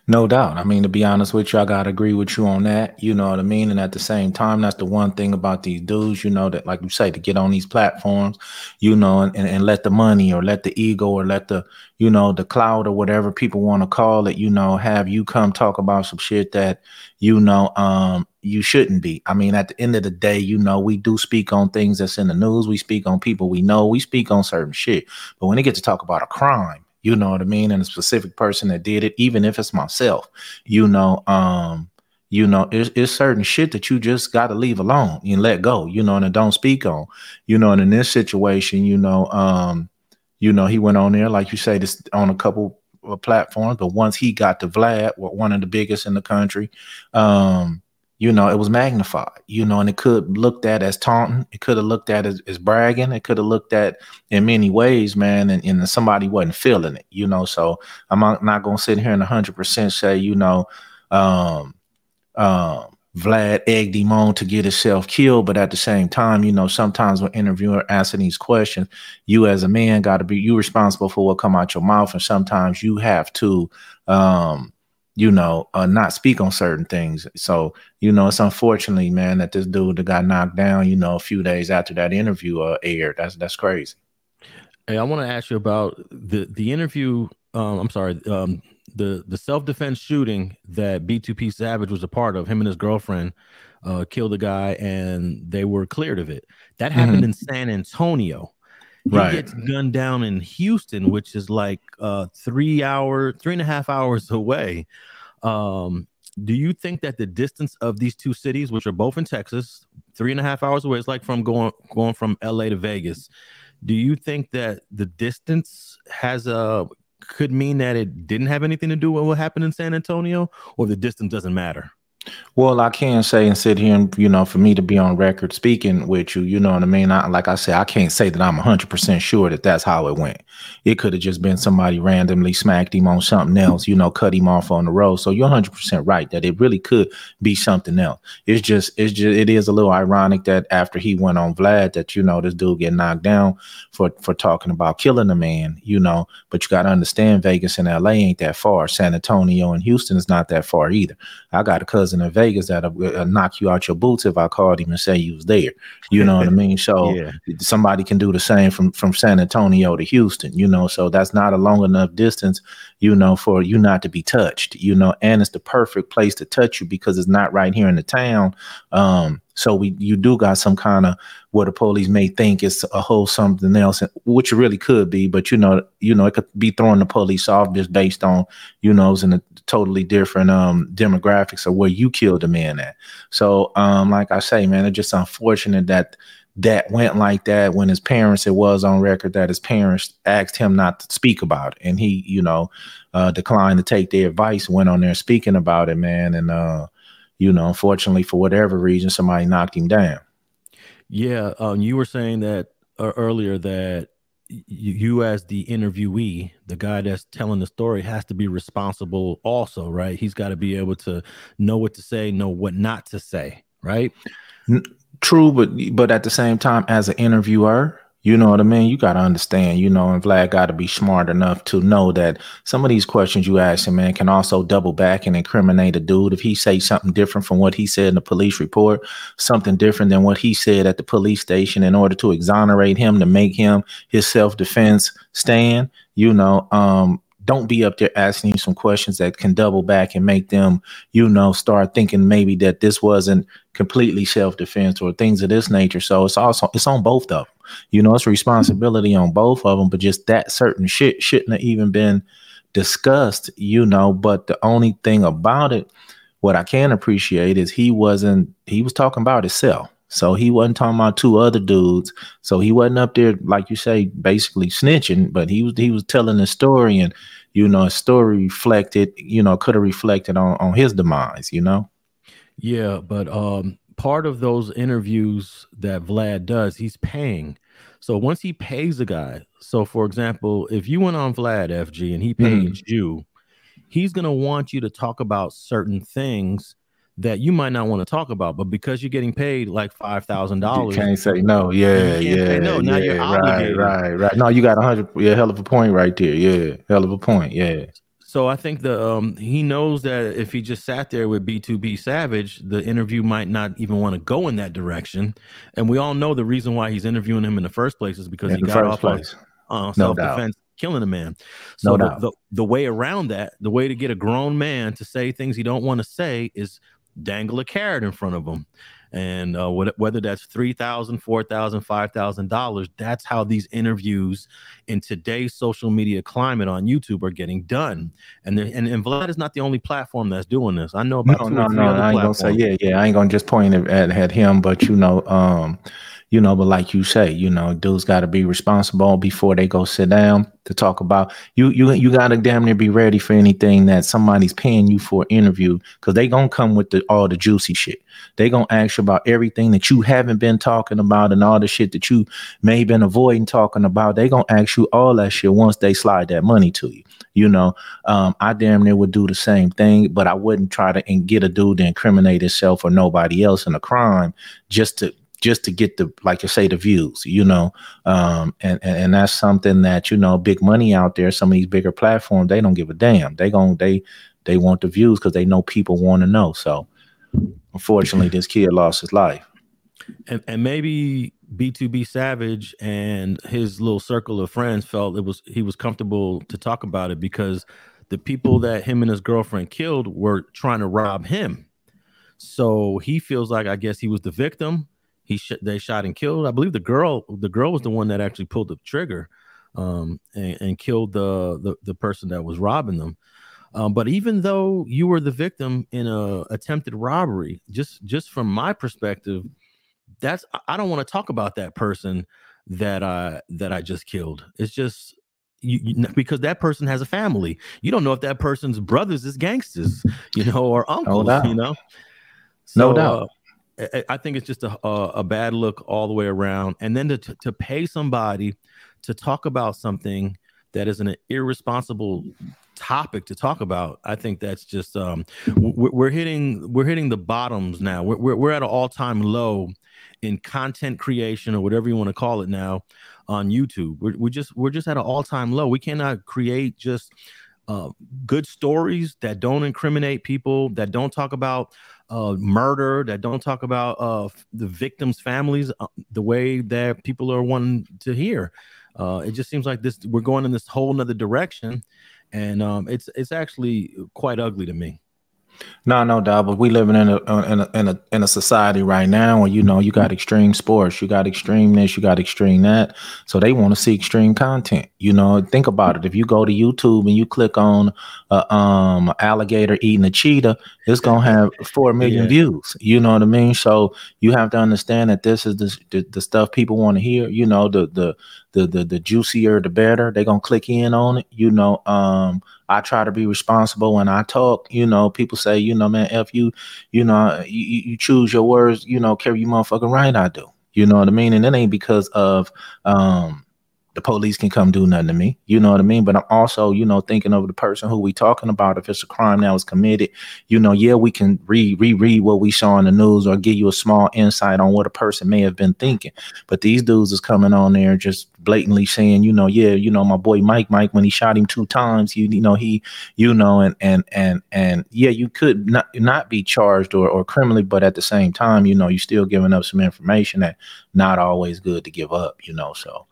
no doubt. I mean, to be honest with you, I gotta agree with you on that. You know what I mean? And at the same time, that's the one thing about these dudes, you know, that like you say, to get on these platforms, you know, and, and, and let the money or let the ego or let the, you know, the cloud or whatever people want to call it, you know, have you come talk about some shit that, you know, um, you shouldn't be. I mean, at the end of the day, you know, we do speak on things that's in the news. We speak on people we know. We speak on certain shit. But when it gets to talk about a crime, you know what I mean, and a specific person that did it, even if it's myself, you know, um, you know, it's, it's certain shit that you just got to leave alone and let go, you know, and don't speak on, you know, and in this situation, you know, um, you know, he went on there, like you say, this on a couple of platforms, but once he got to Vlad, one of the biggest in the country, um, you know, it was magnified, you know, and it could looked at as taunting. It could have looked at as, as bragging. It could have looked at in many ways, man, and, and somebody wasn't feeling it, you know. So I'm not, to sit here and 100% say, you know, um, um, Vlad egged him on to get himself killed, but at the same time, you know, sometimes when interviewer asking these questions, you as a man got to be you responsible for what come out your mouth, and sometimes you have to, um, you know, uh, not speak on certain things. So, you know, it's unfortunately, man, that this dude that got knocked down, you know, a few days after that interview uh, aired. That's that's crazy. Hey, I want to ask you about the the interview. Um, I'm sorry, um, the the self defense shooting that BTB Savage was a part of. Him and his girlfriend uh, killed a guy, and they were cleared of it. That happened mm-hmm. in San Antonio. He right. gets gunned down in Houston, which is like uh, three hour, three and a half hours away. Um, do you think that the distance of these two cities, which are both in Texas, three and a half hours away, it's like from going going from LA to Vegas. Do you think that the distance has a could mean that it didn't have anything to do with what happened in San Antonio, or the distance doesn't matter? Well, I can say and sit here and, you know, for me to be on record speaking with you, you know what I mean? I, like I said, I can't say that I'm 100% sure that that's how it went. It could have just been somebody randomly smacked him on something else, you know, cut him off on the road. So you're 100% right that it really could be something else. It's just, it's just, it is a little ironic that after he went on Vlad, that, you know, this dude get knocked down for, for talking about killing a man, you know, but you got to understand Vegas and LA ain't that far. San Antonio and Houston is not that far either. I got a cousin in Vegas that'll uh, knock you out your boots if I called him and say you was there. You know what I mean? So yeah. somebody can do the same from from San Antonio to Houston. You know, so that's not a long enough distance. You know, for you not to be touched. You know, and it's the perfect place to touch you because it's not right here in the town. Um, so we you do got some kind of what the police may think is a whole something else, which it really could be, but you know, you know, it could be throwing the police off just based on, you know, it's in a totally different um demographics of where you killed a man at. So um, like I say, man, it's just unfortunate that that went like that when his parents it was on record that his parents asked him not to speak about it and he you know uh declined to take their advice went on there speaking about it man and uh you know, unfortunately, for whatever reason, somebody knocked him down. Yeah, um, you were saying that uh, earlier that you, as the interviewee, the guy that's telling the story, has to be responsible. Also, right? He's got to be able to know what to say, know what not to say, right? True, but but at the same time, as an interviewer, you know what I mean? You got to understand, you know, and Vlad got to be smart enough to know that some of these questions you ask him, man, can also double back and incriminate a dude if he say something different from what he said in the police report, something different than what he said at the police station in order to exonerate him to make him his self-defense stand, you know, um, don't be up there asking you some questions that can double back and make them, you know, start thinking maybe that this wasn't completely self-defense or things of this nature. So it's also it's on both of them. You know, it's responsibility on both of them, but just that certain shit shouldn't have even been discussed, you know. But the only thing about it, what I can appreciate is he wasn't he was talking about himself. So he wasn't talking about two other dudes. So he wasn't up there, like you say, basically snitching, but he was he was telling a story and you know, a story reflected, you know, could have reflected on on his demise, you know. Yeah, but um part of those interviews that Vlad does, he's paying. So once he pays a guy, so for example, if you went on Vlad FG and he pays mm. you, he's gonna want you to talk about certain things that you might not want to talk about, but because you're getting paid like five thousand dollars, you can't say no. Yeah, yeah, no. Now yeah, you're obligated. Right, right, right. No, you got a hundred. Yeah, hell of a point right there. Yeah, hell of a point. Yeah. So I think the um he knows that if he just sat there with BTB Savage, the interview might not even want to go in that direction. And we all know the reason why he's interviewing him in the first place is because in he got off place. on uh, self defense killing a man. So no the, the, the, way around that, the way to get a grown man to say things he don't want to say is dangle a carrot in front of them and uh, whether that's three thousand, four thousand, five thousand dollars, that's how these interviews in today's social media climate on YouTube are getting done. And and, and Vlad is not the only platform that's doing this. I know about no, no, no. I ain't gonna say yeah, yeah. I ain't gonna just point at, at him, but you know, um, you know, but like you say, you know, dudes got to be responsible before they go sit down to talk about you. You you got to damn near be ready for anything that somebody's paying you for an interview because they gonna come with the all the juicy shit. They gonna ask you about everything that you haven't been talking about and all the shit that you may have been avoiding talking about. They gonna ask you all that shit once they slide that money to you. You know, um, I damn near would do the same thing, but I wouldn't try to and get a dude to incriminate himself or nobody else in a crime just to just to get the like you say the views you know? Um and, and and that's something that you know big money out there some of these bigger platforms they don't give a damn. They going they they want the views because they know people want to know. So unfortunately this kid lost his life. And, and maybe BTB Savage and his little circle of friends felt it was he was comfortable to talk about it because the people that him and his girlfriend killed were trying to rob him. So he feels like i guess he was the victim he sh- they shot and killed. I believe the girl the girl was the one that actually pulled the trigger um, and, and, killed the, the, the person that was robbing them. Um, but even though you were the victim in a attempted robbery, just just from my perspective, that's I don't want to talk about that person that I that I just killed. It's just you, you, because that person has a family. You don't know if that person's brothers is gangsters, you know, or uncles, no you know. So, no doubt. Uh, I think it's just a, a, bad look all the way around. And then to, to pay somebody to talk about something that is an irresponsible topic to talk about, I think that's just um, we're, hitting we're hitting the bottoms now. We're we're, we're at an all time low in content creation or whatever you want to call it now on YouTube. We're, we're just we're just at an all time low. We cannot create just uh, good stories that don't incriminate people, that don't talk about uh, murder, that don't talk about uh, the victims' families uh, the way that people are wanting to hear. Uh, it just seems like this we're going in this whole nother direction, and um, it's it's actually quite ugly to me. No, no doubt. But we living in a in a in a in a society right now where you know you got extreme sports, you got extreme this, you got extreme that. So they want to see extreme content. You know, think about it. If you go to YouTube and you click on a um alligator eating a cheetah, it's gonna have four million yeah. views. You know what I mean? So you have to understand that this is the the, the stuff people want to hear. You know, the the the the the juicier the better. They're gonna click in on it. You know, um I try to be responsible when I talk. You know, people say, you know, man, if you, you know, you, you choose your words, you know, carry you motherfucking right. I do. You know what I mean? And it ain't because of um the police can come do nothing to me. You know what I mean? But I'm also, you know, thinking of the person who we talking about. If it's a crime that was committed, you know, yeah, we can read, reread what we saw in the news or give you a small insight on what a person may have been thinking. But these dudes is coming on there just blatantly saying, you know, yeah, you know, my boy Mike, Mike, when he shot him two times, you, you know, he, you know, and and and and yeah, you could not not be charged or or criminally, but at the same time, you know, you're still giving up some information that not always good to give up, you know. So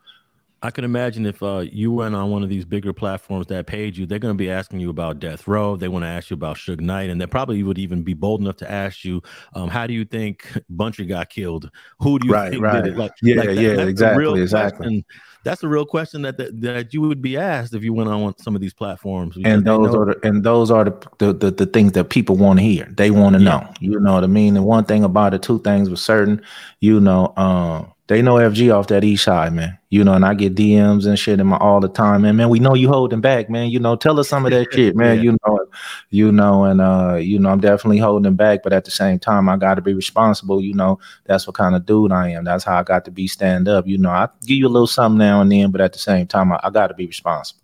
I can imagine if uh, you went on one of these bigger platforms that paid you, they're going to be asking you about death row. They want to ask you about Suge Knight, and they probably would even be bold enough to ask you, um, "How do you think Buntry got killed? Who do you right, think right. did it?" Like, yeah, like that, yeah, exactly, exactly. Question. That's a real question that, that, that you would be asked if you went on some of these platforms. And those are the, and those are the the, the, the things that people want to hear. They want to yeah. know. You know what I mean? And one thing about it, two things were certain. You know, um, they know FG off that east side, man. You know, and I get DMs and shit in my all the time, man. Man, we know you holding back, man. You know, tell us some of that shit, man. yeah. You know, you know, and uh, you know, I'm definitely holding back, but at the same time, I got to be responsible. You know, that's what kind of dude I am. That's how I got to be stand up. You know, I give you a little something now and then, but at the same time, I, I got to be responsible.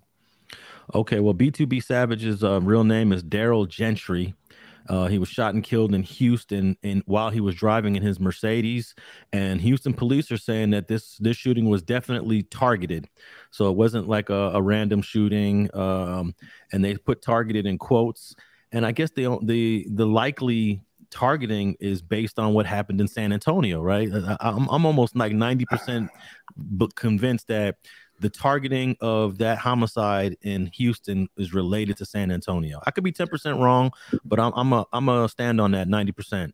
Okay, well, BTB Savage's uh, real name is Darrell Gentry. Uh, he was shot and killed in Houston, and while he was driving in his Mercedes. And Houston police are saying that this this shooting was definitely targeted, so it wasn't like a, a random shooting. Um, and they put targeted in quotes. And I guess the the the likely targeting is based on what happened in San Antonio, right? I, I'm I'm almost like ninety percent convinced that the targeting of that homicide in Houston is related to San Antonio. I could be 10% wrong, but I'm I'm a I'm a stand on that 90%.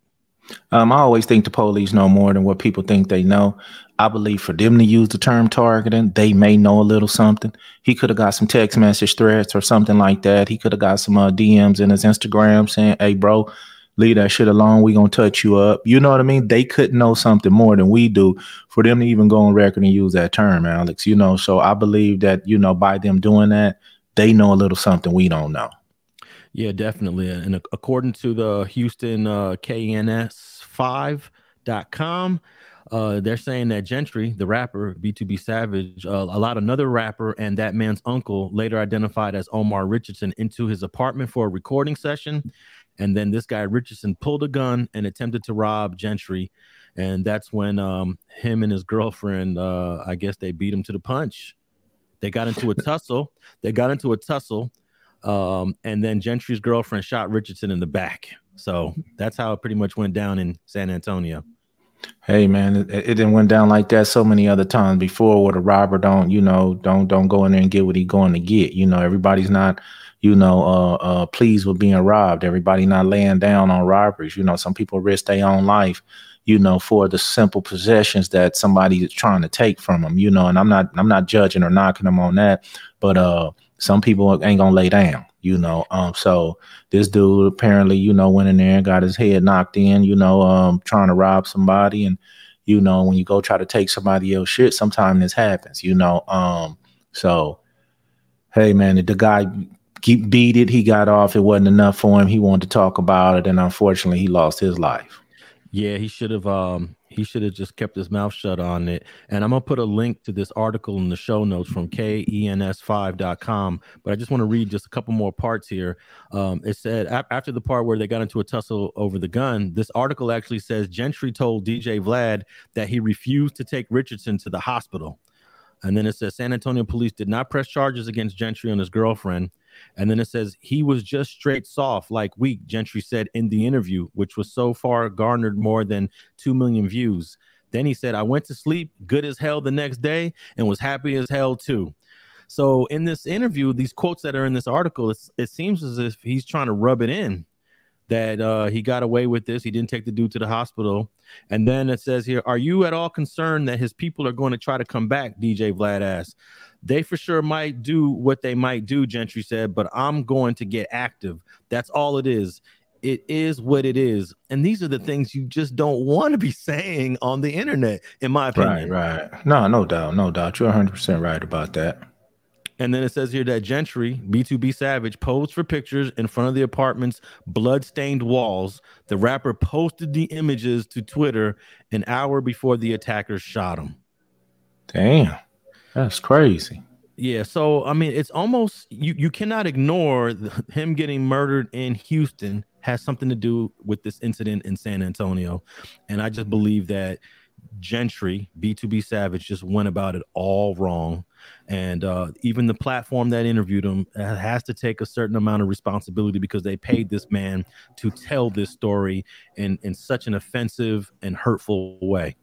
Um, I always think the police know more than what people think they know. I believe for them to use the term targeting, they may know a little something. He could have got some text message threats or something like that. He could have got some uh, DMs in his Instagram saying, "Hey, bro, leave that shit alone. We gonna touch you up. You know what I mean? They couldn't know something more than we do for them to even go on record and use that term, Alex. You know, so I believe that you know by them doing that, they know a little something we don't know. Yeah, definitely. And according to the Houston uh, KENS5.com, uh, they're saying that Gentry, the rapper BTB Savage, uh, allowed another rapper and that man's uncle, later identified as Omar Richardson, into his apartment for a recording session. And then this guy Richardson pulled a gun and attempted to rob Gentry. And that's when um, him and his girlfriend, uh, I guess they beat him to the punch. They got into a tussle. They got into a tussle. Um, and then Gentry's girlfriend shot Richardson in the back. So that's how it pretty much went down in San Antonio. Hey man, it, it didn't went down like that so many other times before where the robber don't, you know, don't don't go in there and get what he going to get. You know, everybody's not, you know, uh uh pleased with being robbed. Everybody not laying down on robberies. You know, some people risk their own life, you know, for the simple possessions that somebody is trying to take from them, you know, and I'm not I'm not judging or knocking them on that, but uh some people ain't gonna lay down you know. Um, so this dude apparently, you know, went in there and got his head knocked in, you know, um, trying to rob somebody. And, you know, when you go try to take somebody else shit, sometimes this happens, you know. Um, so hey man, the guy keep beat it, he got off, it wasn't enough for him. He wanted to talk about it, and unfortunately he lost his life. Yeah, he should have um he should have just kept his mouth shut on it. And I'm gonna put a link to this article in the show notes from kens5.com. But I just want to read just a couple more parts here. Um, it said after the part where they got into a tussle over the gun, this article actually says Gentry told DJ Vlad that he refused to take Richardson to the hospital. And then it says San Antonio police did not press charges against Gentry and his girlfriend. And then it says he was just straight soft, like weak, Gentry said in the interview, which was so far garnered more than 2 million views. Then he said, I went to sleep good as hell the next day and was happy as hell too. So in this interview, these quotes that are in this article, it seems as if he's trying to rub it in that uh, he got away with this. He didn't take the dude to the hospital. And then it says here, Are you at all concerned that his people are going to try to come back? DJ Vlad asked. They for sure might do what they might do, Gentry said, but I'm going to get active. That's all it is. It is what it is. And these are the things you just don't want to be saying on the internet, in my opinion. Right, right. No, no doubt. No doubt. You're 100% right about that. And then it says here that Gentry, BTB Savage, posed for pictures in front of the apartment's blood-stained walls. The rapper posted the images to Twitter an hour before the attackers shot him. Damn. That's crazy. Yeah, so I mean, it's almost you. You cannot ignore the, him getting murdered in Houston has something to do with this incident in San Antonio, and I just believe that Gentry, BTB Savage, just went about it all wrong. And uh, even the platform that interviewed him uh, has to take a certain amount of responsibility because they paid this man to tell this story in, in such an offensive and hurtful way.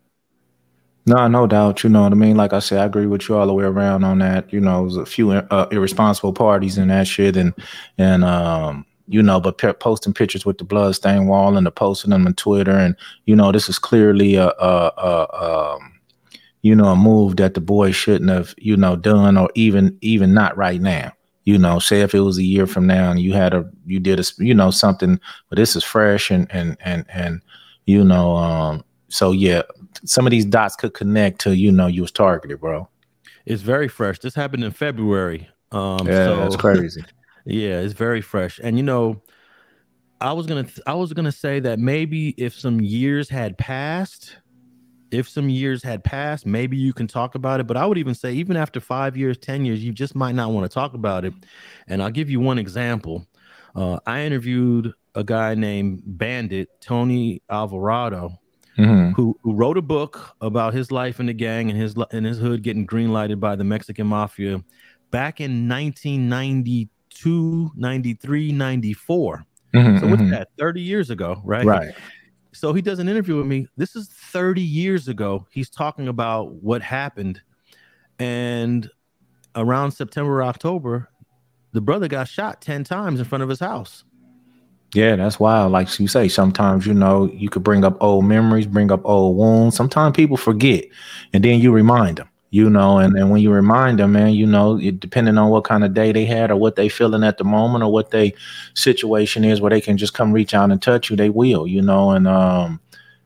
No, no doubt. You know what I mean. Like I said, I agree with you all the way around on that. You know, there's a few uh, irresponsible parties in that shit, and and um, you know, but posting pictures with the bloodstained wall and the posting them on Twitter, and you know, this is clearly a, a, a um, you know, a move that the boy shouldn't have, you know, done, or even even not right now. You know, say if it was a year from now and you had a you did a you know something, but this is fresh and and and and you know, um, so yeah, some of these dots could connect to you know you was targeted, bro. It's very fresh. This happened in February. Um, yeah, so, that's crazy. yeah, it's very fresh. And you know, I was gonna I was gonna say that maybe if some years had passed, if some years had passed, maybe you can talk about it. But I would even say, even after five years, ten years, you just might not want to talk about it. And I'll give you one example. Uh, I interviewed a guy named Bandit Tony Alvarado mm-hmm. who, who wrote a book about his life in the gang and his in his hood getting green lighted by the Mexican mafia back in 1992, 93, 94. Mm-hmm, so what's mm-hmm. that? 30 years ago, right? Right. So he does an interview with me. This is 30 years ago. He's talking about what happened. And around September, October, the brother got shot 10 times in front of his house. Yeah, that's wild. Like you say, sometimes you know you could bring up old memories, bring up old wounds. Sometimes people forget, and then you remind them. You know, and, and when you remind them, man, you know, it, depending on what kind of day they had or what they feeling at the moment or what they situation is where they can just come reach out and touch you, they will, you know, and um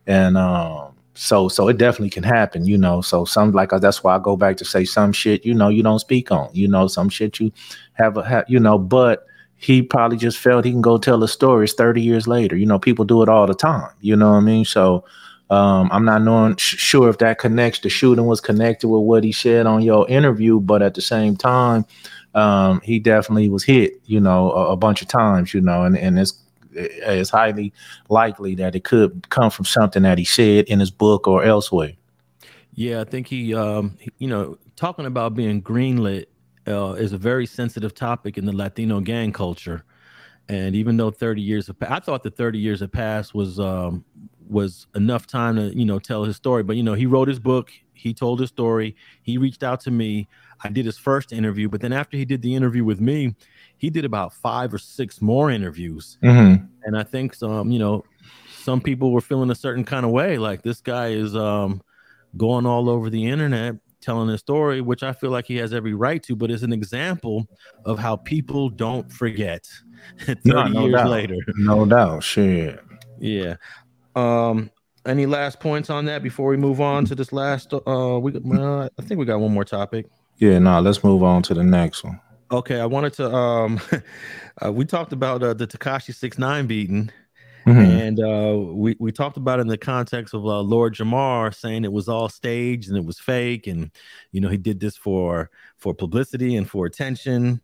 and um so so it definitely can happen, you know. So some like uh, that's why I go back to say some shit, you know, you don't speak on, you know, some shit you have a have, you know, but he probably just felt he can go tell the stories 30 years later. You know, people do it all the time. You know what I mean? So um, I'm not knowing sh- sure if that connects. The shooting was connected with what he said on your interview, but at the same time, um, he definitely was hit. You know, a, a, bunch of times. You know, and and it's it's highly likely that it could come from something that he said in his book or elsewhere. Yeah, I think he, um, he you know, talking about being greenlit uh, is a very sensitive topic in the Latino gang culture. And even though 30 years have passed, I thought the 30 years have passed was um, was enough time to you know tell his story. But you know, he wrote his book. He told his story. He reached out to me. I did his first interview, but then after he did the interview with me, he did about five or six more interviews. Mm-hmm. And I think some, you know, some people were feeling a certain kind of way, like this guy is um, going all over the internet telling his story, which I feel like he has every right to, but it's an example of how people don't forget 30 no, no years doubt. later. No doubt. Shit. Yeah. Um, any last points on that before we move on to this last uh we uh, I think we got one more topic. Yeah, no, let's move on to the next one. Okay, I wanted to um uh, we talked about uh, the Tekashi 69 beating Mm-hmm. And uh, we we talked about it in the context of uh, Lord Jamar saying it was all staged and it was fake, and you know he did this for for publicity and for attention.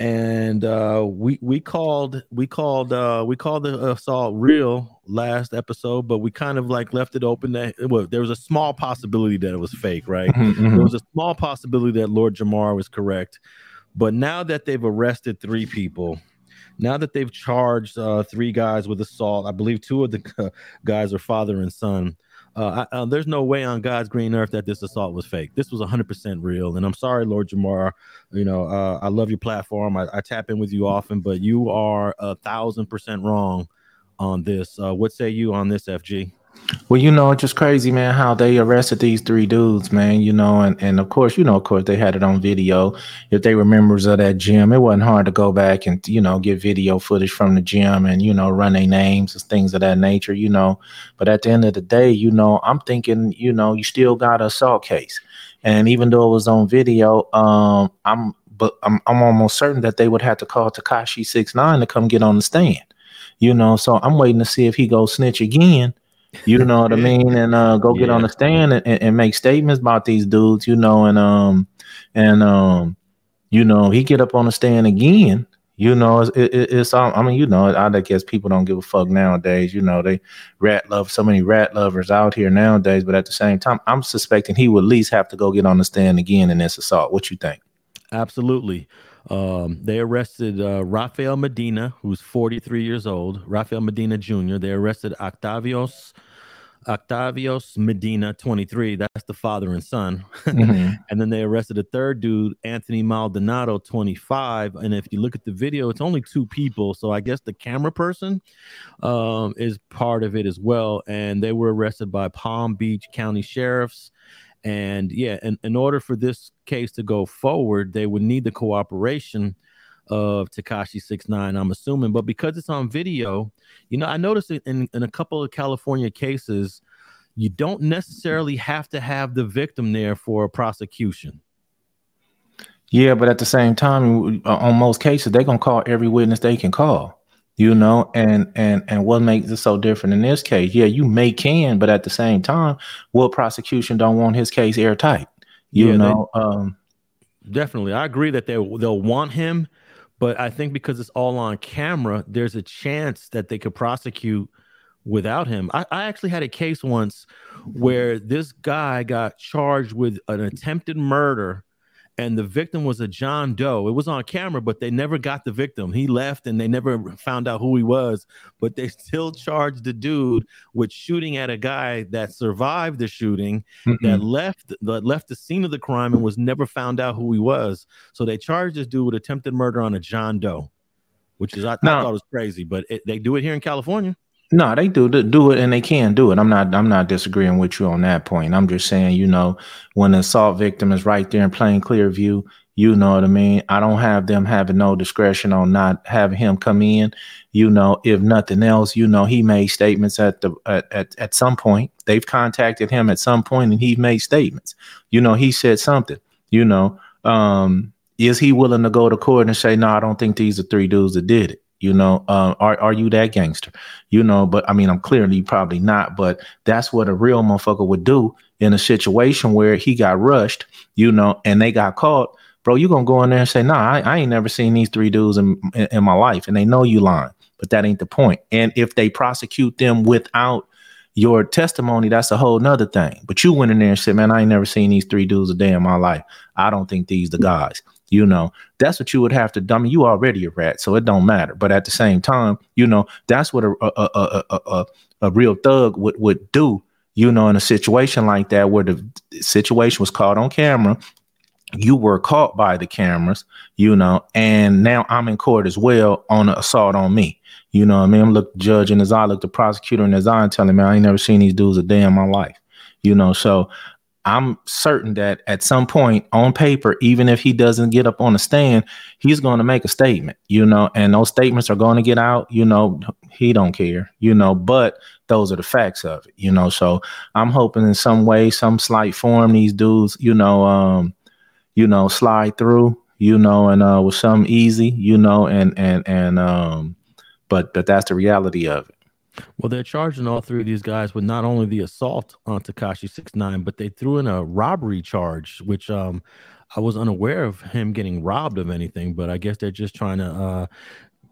And uh, we we called we called uh, we called the assault real last episode, but we kind of like left it open that well, there was a small possibility that it was fake, right? Mm-hmm, mm-hmm. There was a small possibility that Lord Jamar was correct, but now that they've arrested three people now that they've charged uh, three guys with assault, I believe two of the guys are father and son. Uh, I, uh, there's no way on God's green earth that this assault was fake. This was 100% real. And I'm sorry, Lord Jamar. You know, uh, I love your platform. I, I, tap in with you often, but you are a thousand percent wrong on this. Uh, what say you on this, FG? Well, you know, it's just crazy, man, how they arrested these three dudes, man, you know, and, and of course, you know, of course, they had it on video. If they were members of that gym, it wasn't hard to go back and, you know, get video footage from the gym and, you know, run their names and things of that nature, you know. But at the end of the day, you know, I'm thinking, you know, you still got a assault case. And even though it was on video, um, I'm but I'm I'm almost certain that they would have to call Tekashi six nine to come get on the stand. You know, so I'm waiting to see if he goes snitch again you know what I mean? And uh, go get yeah. on the stand and, and, make statements about these dudes, you know, and um and um you know, he get up on the stand again. You know, it's, it, it's I mean, you know, I guess people don't give a fuck nowadays. You know, they rat love so many rat lovers out here nowadays. But at the same time, I'm suspecting he would at least have to go get on the stand again in this assault. What you think? Absolutely. Um, they arrested uh, Rafael Medina, who's 43 years old, Rafael Medina Jr. They arrested Octavious Octavious Medina, 23. That's the father and son. Mm-hmm. and then they arrested a third dude, Anthony Maldonado, 25. And if you look at the video, it's only two people. So I guess the camera person um, is part of it as well. And they were arrested by Palm Beach County sheriffs. And yeah, in, in order for this case to go forward, they would need the cooperation of Tekashi Six Nine. I'm assuming, but because it's on video, you know, I noticed in, in a couple of California cases, you don't necessarily have to have the victim there for a prosecution. Yeah, but at the same time, uh, on most cases, they're gonna call every witness they can call. You know, and and and what makes it so different in this case? Yeah, you may can, but at the same time, what prosecution don't want his case airtight? You yeah, know, they, um, definitely, I agree that they they'll want him, but I think because it's all on camera, there's a chance that they could prosecute without him. I, I, actually had a case once where this guy got charged with an attempted murder and the victim was a John Doe. It was on camera, but they never got the victim. He left and they never found out who he was, but they still charged the dude with shooting at a guy that survived the shooting, mm-hmm. that left that left the scene of the crime and was never found out who he was. So they charged this dude with attempted murder on a John Doe, which is I, now, I thought was crazy, but it, they do it here in California. No, they do do it, and they can do it. I'm not. I'm not disagreeing with you on that point. I'm just saying, you know, when the assault victim is right there in plain clear view, you know what I mean. I don't have them having no discretion on not having him come in. You know, if nothing else, you know, he made statements at the at at, at some point. They've contacted him at some point, and he made statements. You know, he said something. You know, um, is he willing to go to court and say, no, I don't think these are three dudes that did it? You know, uh, are are you that gangster? You know, but I mean, I'm clearly probably not. But that's what a real motherfucker would do in a situation where he got rushed. You know, and they got caught. Bro, you gonna go in there and say, "Nah, I, I ain't never seen these three dudes in, in in my life," and they know you lying. But that ain't the point. And if they prosecute them without your testimony, that's a whole nother thing. But you went in there and said, Man, I ain't never seen these three dudes a day in my life. I don't think these the guys. You know, that's what you would have to. I mean, you already a rat, so it don't matter. But at the same time, you know, that's what a a a a, a, a real thug would would do. You know, in a situation like that where the situation was caught on camera, you were caught by the cameras, you know, and now I'm in court as well on an assault on me. You know, I mean, I'm look judge in his eye, look the prosecutor in his eye, and telling me I ain't never seen these dudes a day in my life. You know, so I'm certain that at some point on paper, even if he doesn't get up on the stand, he's going to make a statement, you know, and those statements are going to get out, you know, he don't care, you know, but those are the facts of it, you know. So I'm hoping in some way, some slight form, these dudes, you know, um, you know, slide through, you know, and uh with some easy, you know, and and and um, but but that's the reality of it. Well, they're charging all three of these guys with not only the assault on Tekashi Six Nine, but they threw in a robbery charge, which um, I was unaware of him getting robbed of anything. But I guess they're just trying to uh,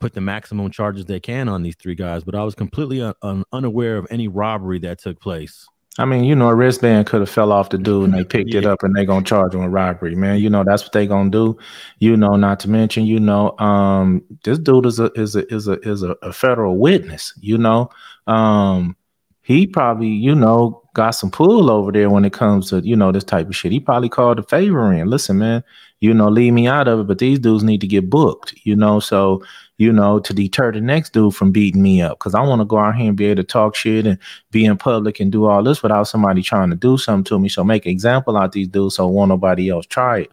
put the maximum charges they can on these three guys. But I was completely un- un- unaware of any robbery that took place. I mean, you know, a wristband could have fell off the dude and they picked yeah. it up and they gonna charge him with robbery, man. You know, that's what they gonna do. You know, not to mention, you know, um, this dude is a is a is a is a, a federal witness, you know. Um, he probably, you know, got some pull over there when it comes to, you know, this type of shit. He probably called a favor in. Listen, man, you know, leave me out of it, but these dudes need to get booked, you know. So you know, to deter the next dude from beating me up. Cause I want to go out here and be able to talk shit and be in public and do all this without somebody trying to do something to me. So make an example out these dudes so won't nobody else try it.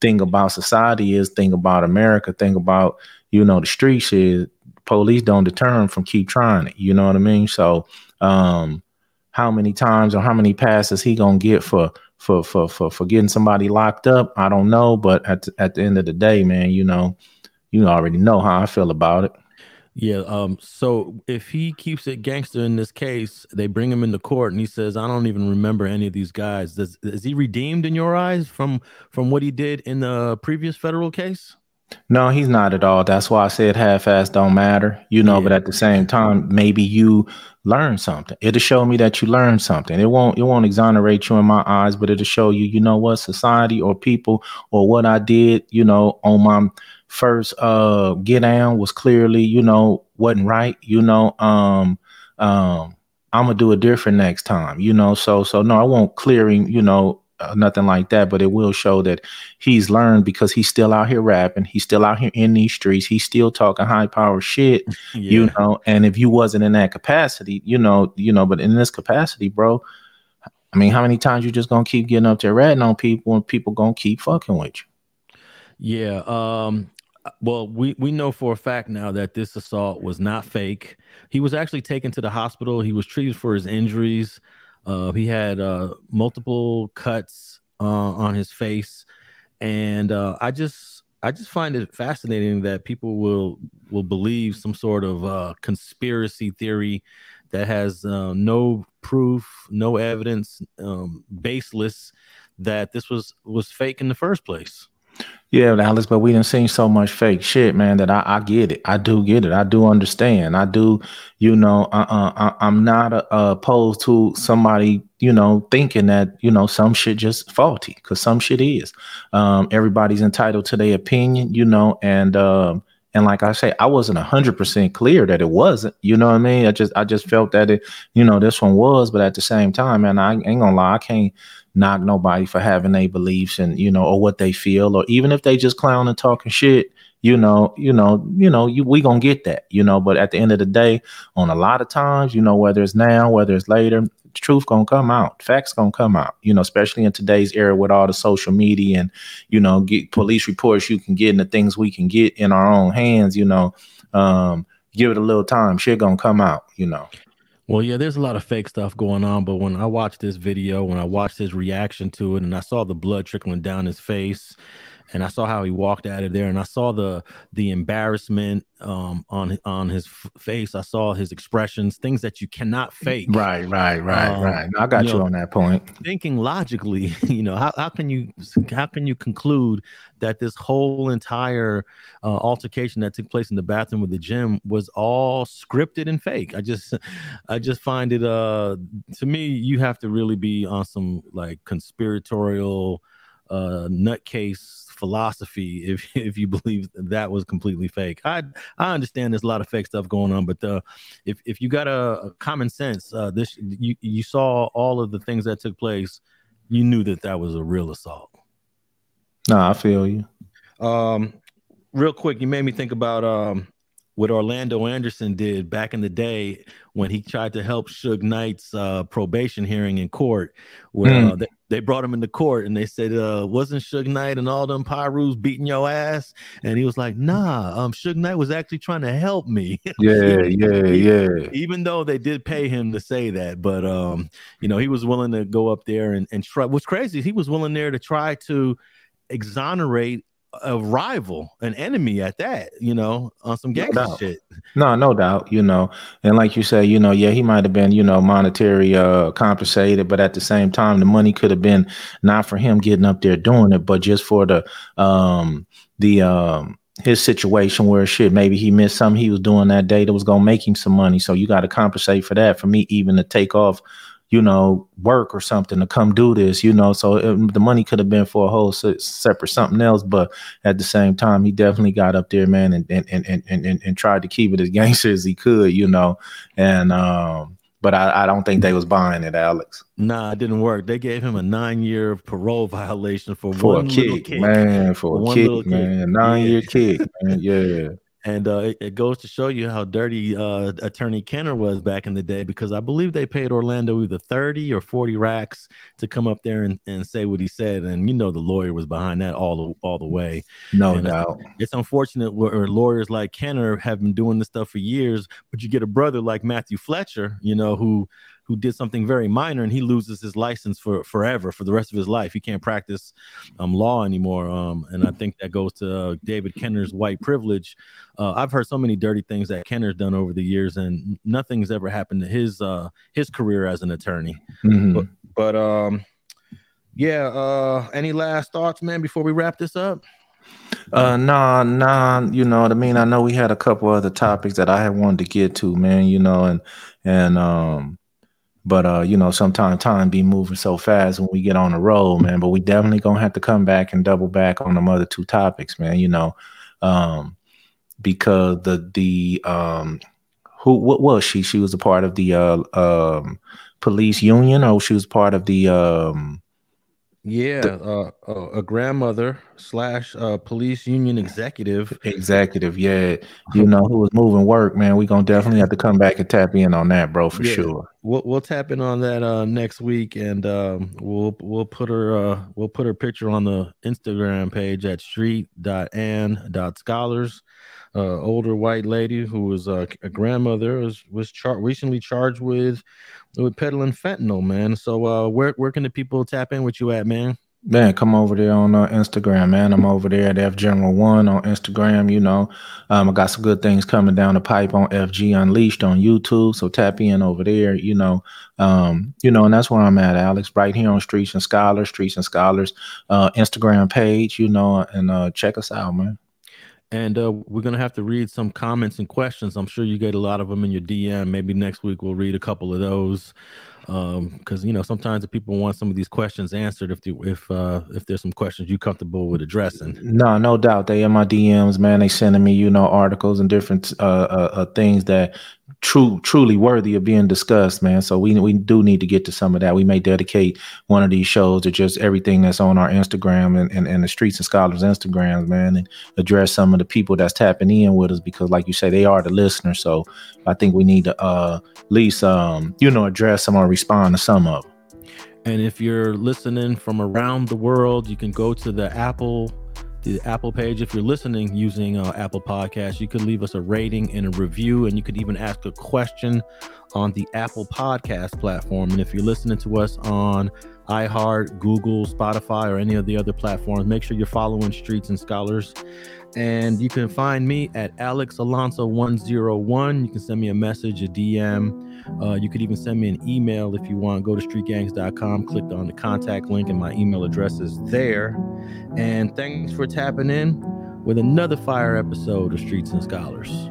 Thing about society is thing about America, thing about, you know, the streets is police don't deter them from keep trying it. You know what I mean? So um how many times or how many passes he gonna get for for for for for getting somebody locked up? I don't know, but at at the end of the day, man, you know, you already know how I feel about it. Yeah. Um. So if he keeps it gangster in this case, they bring him into court, and he says, "I don't even remember any of these guys." Does is he redeemed in your eyes from from what he did in the previous federal case? No, he's not at all. That's why I said half-ass don't matter, you know. Yeah. But at the same time, maybe you learn something. It'll show me that you learned something. It won't. It won't exonerate you in my eyes, but it'll show you, you know, what society or people or what I did, you know, on my first uh get down was clearly, you know, wasn't right, you know. Um um I'm gonna do it different next time, you know. So so no, I won't clearing, you know, uh, nothing like that, but it will show that he's learned because he's still out here rapping, he's still out here in these streets, he's still talking high power shit, yeah. you know. And if you wasn't in that capacity, you know, you know, but in this capacity, bro, I mean, how many times you just gonna keep getting up there ratting on people and people gonna keep fucking with you? Yeah. Um, well, we we know for a fact now that this assault was not fake. He was actually taken to the hospital. He was treated for his injuries. Uh, he had uh, multiple cuts uh, on his face, and uh, I just I just find it fascinating that people will will believe some sort of uh, conspiracy theory that has uh, no proof, no evidence, um, baseless that this was was fake in the first place. Yeah, Alex, but we didn't see so much fake shit, man, that I, I get it. I do get it. I do understand. I do, you know, uh, uh, I, am not uh, opposed to somebody, you know, thinking that, you know, some shit just faulty because some shit is. Um, everybody's entitled to their opinion, you know, and, um, and like I say, I wasn't hundred percent clear that it wasn't. You know what I mean? I just I just felt that it, you know, this one was, but at the same time, man, I ain't gonna lie, I can't knock nobody for having their beliefs and you know or what they feel or even if they just clown and talking shit you know, you know, you know, you, we gonna get that, you know. But at the end of the day, on a lot of times, you know, whether it's now, whether it's later, truth gonna come out, facts gonna come out, you know, especially in today's era with all the social media and you know, get police reports you can get and the things we can get in our own hands, you know. Um, give it a little time, shit gonna come out, you know. Well, yeah, there's a lot of fake stuff going on, but when I watched this video, when I watched his reaction to it, and I saw the blood trickling down his face, and I saw how he walked out of there, and I saw the the embarrassment um, on on his f- face. I saw his expressions, things that you cannot fake. Right, right, right, um, right. I got you, you know, on that point. Thinking logically, you know, how, how can you how can you conclude that this whole entire uh, altercation that took place in the bathroom of the gym was all scripted and fake? I just I just find it uh to me you have to really be on some like conspiratorial uh nutcase philosophy if if you believe that was completely fake. I I understand there's a lot of fake stuff going on, but uh, if if you got a, a common sense, uh, this you you saw all of the things that took place, you knew that that was a real assault. No, I feel you. Um, real quick, you made me think about um what Orlando Anderson did back in the day when he tried to help Suge Knight's uh, probation hearing in court, where mm. uh, they, they, brought him into court and they said, uh, "Wasn't Suge Knight and all them Pirus beating your ass?" And he was like, "Nah, um, Suge Knight was actually trying to help me." Yeah, yeah, yeah. Even though they did pay him to say that, but um, you know, he was willing to go up there and and try. What's crazy, he was willing there to try to exonerate a rival, an enemy at that, you know, on some gangster no shit. No, no doubt, you know. And like you say, you know, yeah, he might have been, you know, monetary uh compensated, but at the same time, the money could have been not for him getting up there doing it, but just for the um the um his situation where shit maybe he missed something he was doing that day that was gonna make him some money. So you got to compensate for that. For me, even to take off you know, work or something to come do this, you know. So it, the money could have been for a whole separate something else, but at the same time, he definitely got up there, man, and and and and and, and tried to keep it as gangster as he could, you know. And um, but I, I don't think they was buying it, Alex. Nah, it didn't work. They gave him a nine year parole violation for, for one a kick, kick, man, for, for a kick, man, nine year kick, man, yeah. And uh, it, it, goes to show you how dirty uh, Attorney Kenner was back in the day because I believe they paid Orlando either 30 or 40 racks to come up there and, and say what he said. And you know, the lawyer was behind that all the, all the way. No and doubt. It's, it's unfortunate where lawyers like Kenner have been doing this stuff for years, but you get a brother like Matthew Fletcher, you know, who who did something very minor and he loses his license for forever for the rest of his life. He can't practice um, law anymore. Um, and I think that goes to uh, David Kenner's white privilege. Uh, I've heard so many dirty things that Kenner's done over the years, and nothing's ever happened to his uh, his career as an attorney. Mm-hmm. But, but um, yeah. Uh, any last thoughts, man, before we wrap this up? Uh, nah, nah. You know what I mean. I know we had a couple other topics that I had wanted to get to, man. You know, and and um, but uh, you know, sometimes time be moving so fast when we get on the road, man. But we definitely gonna have to come back and double back on them other two topics, man. You know, um, because the the um, who what was she? She was a part of the uh um police union, or she was part of the um yeah, the, uh, a grandmother slash uh, police union executive. Executive, yeah. You know who was moving work, man. We gonna definitely have to come back and tap in on that, bro, for yeah. sure. We'll we'll tap in on that uh, next week, and um, we'll we'll put her uh, we'll put her picture on the Instagram page at street.and.scholars. Uh, older white lady who was uh, a grandmother was was char- recently charged with with peddling fentanyl, man. So uh, where where can the people tap in with you at, man? Man, come over there on uh, Instagram, man. I'm over there at F General One on Instagram. You know, um, I got some good things coming down the pipe on FG Unleashed on YouTube. So tap in over there. You know, um, you know, and that's where I'm at, Alex. Right here on Streets and Scholars, Streets and Scholars, uh, Instagram page. You know, and uh, check us out, man and uh, we're gonna have to read some comments and questions. I'm sure you get a lot of them in your DM. Maybe next week we'll read a couple of those, because um, you know sometimes people want some of these questions answered. If the, if uh, if there's some questions you comfortable with addressing, no, no doubt they in my DMs, man. They sending me you know articles and different uh, uh, uh things that true truly worthy of being discussed, man. So we we do need to get to some of that. We may dedicate one of these shows to just everything that's on our Instagram and, and, and the Streets and Scholars Instagrams, man, and address some of the people that's tapping in with us because like you say, they are the listeners. So I think we need to uh at least um, you know, address some or respond to some of them. And if you're listening from around the world, you can go to the Apple the Apple page. If you're listening using uh, Apple Podcasts, you could leave us a rating and a review, and you could even ask a question on the Apple Podcast platform. And if you're listening to us on iHeart, Google, Spotify, or any of the other platforms, make sure you're following Streets and Scholars. And you can find me at Alex Alonso 101. You can send me a message, a DM. Uh, you could even send me an email if you want. Go to streetgangs.com, click on the contact link, and my email address is there. And thanks for tapping in with another fire episode of Streets and Scholars.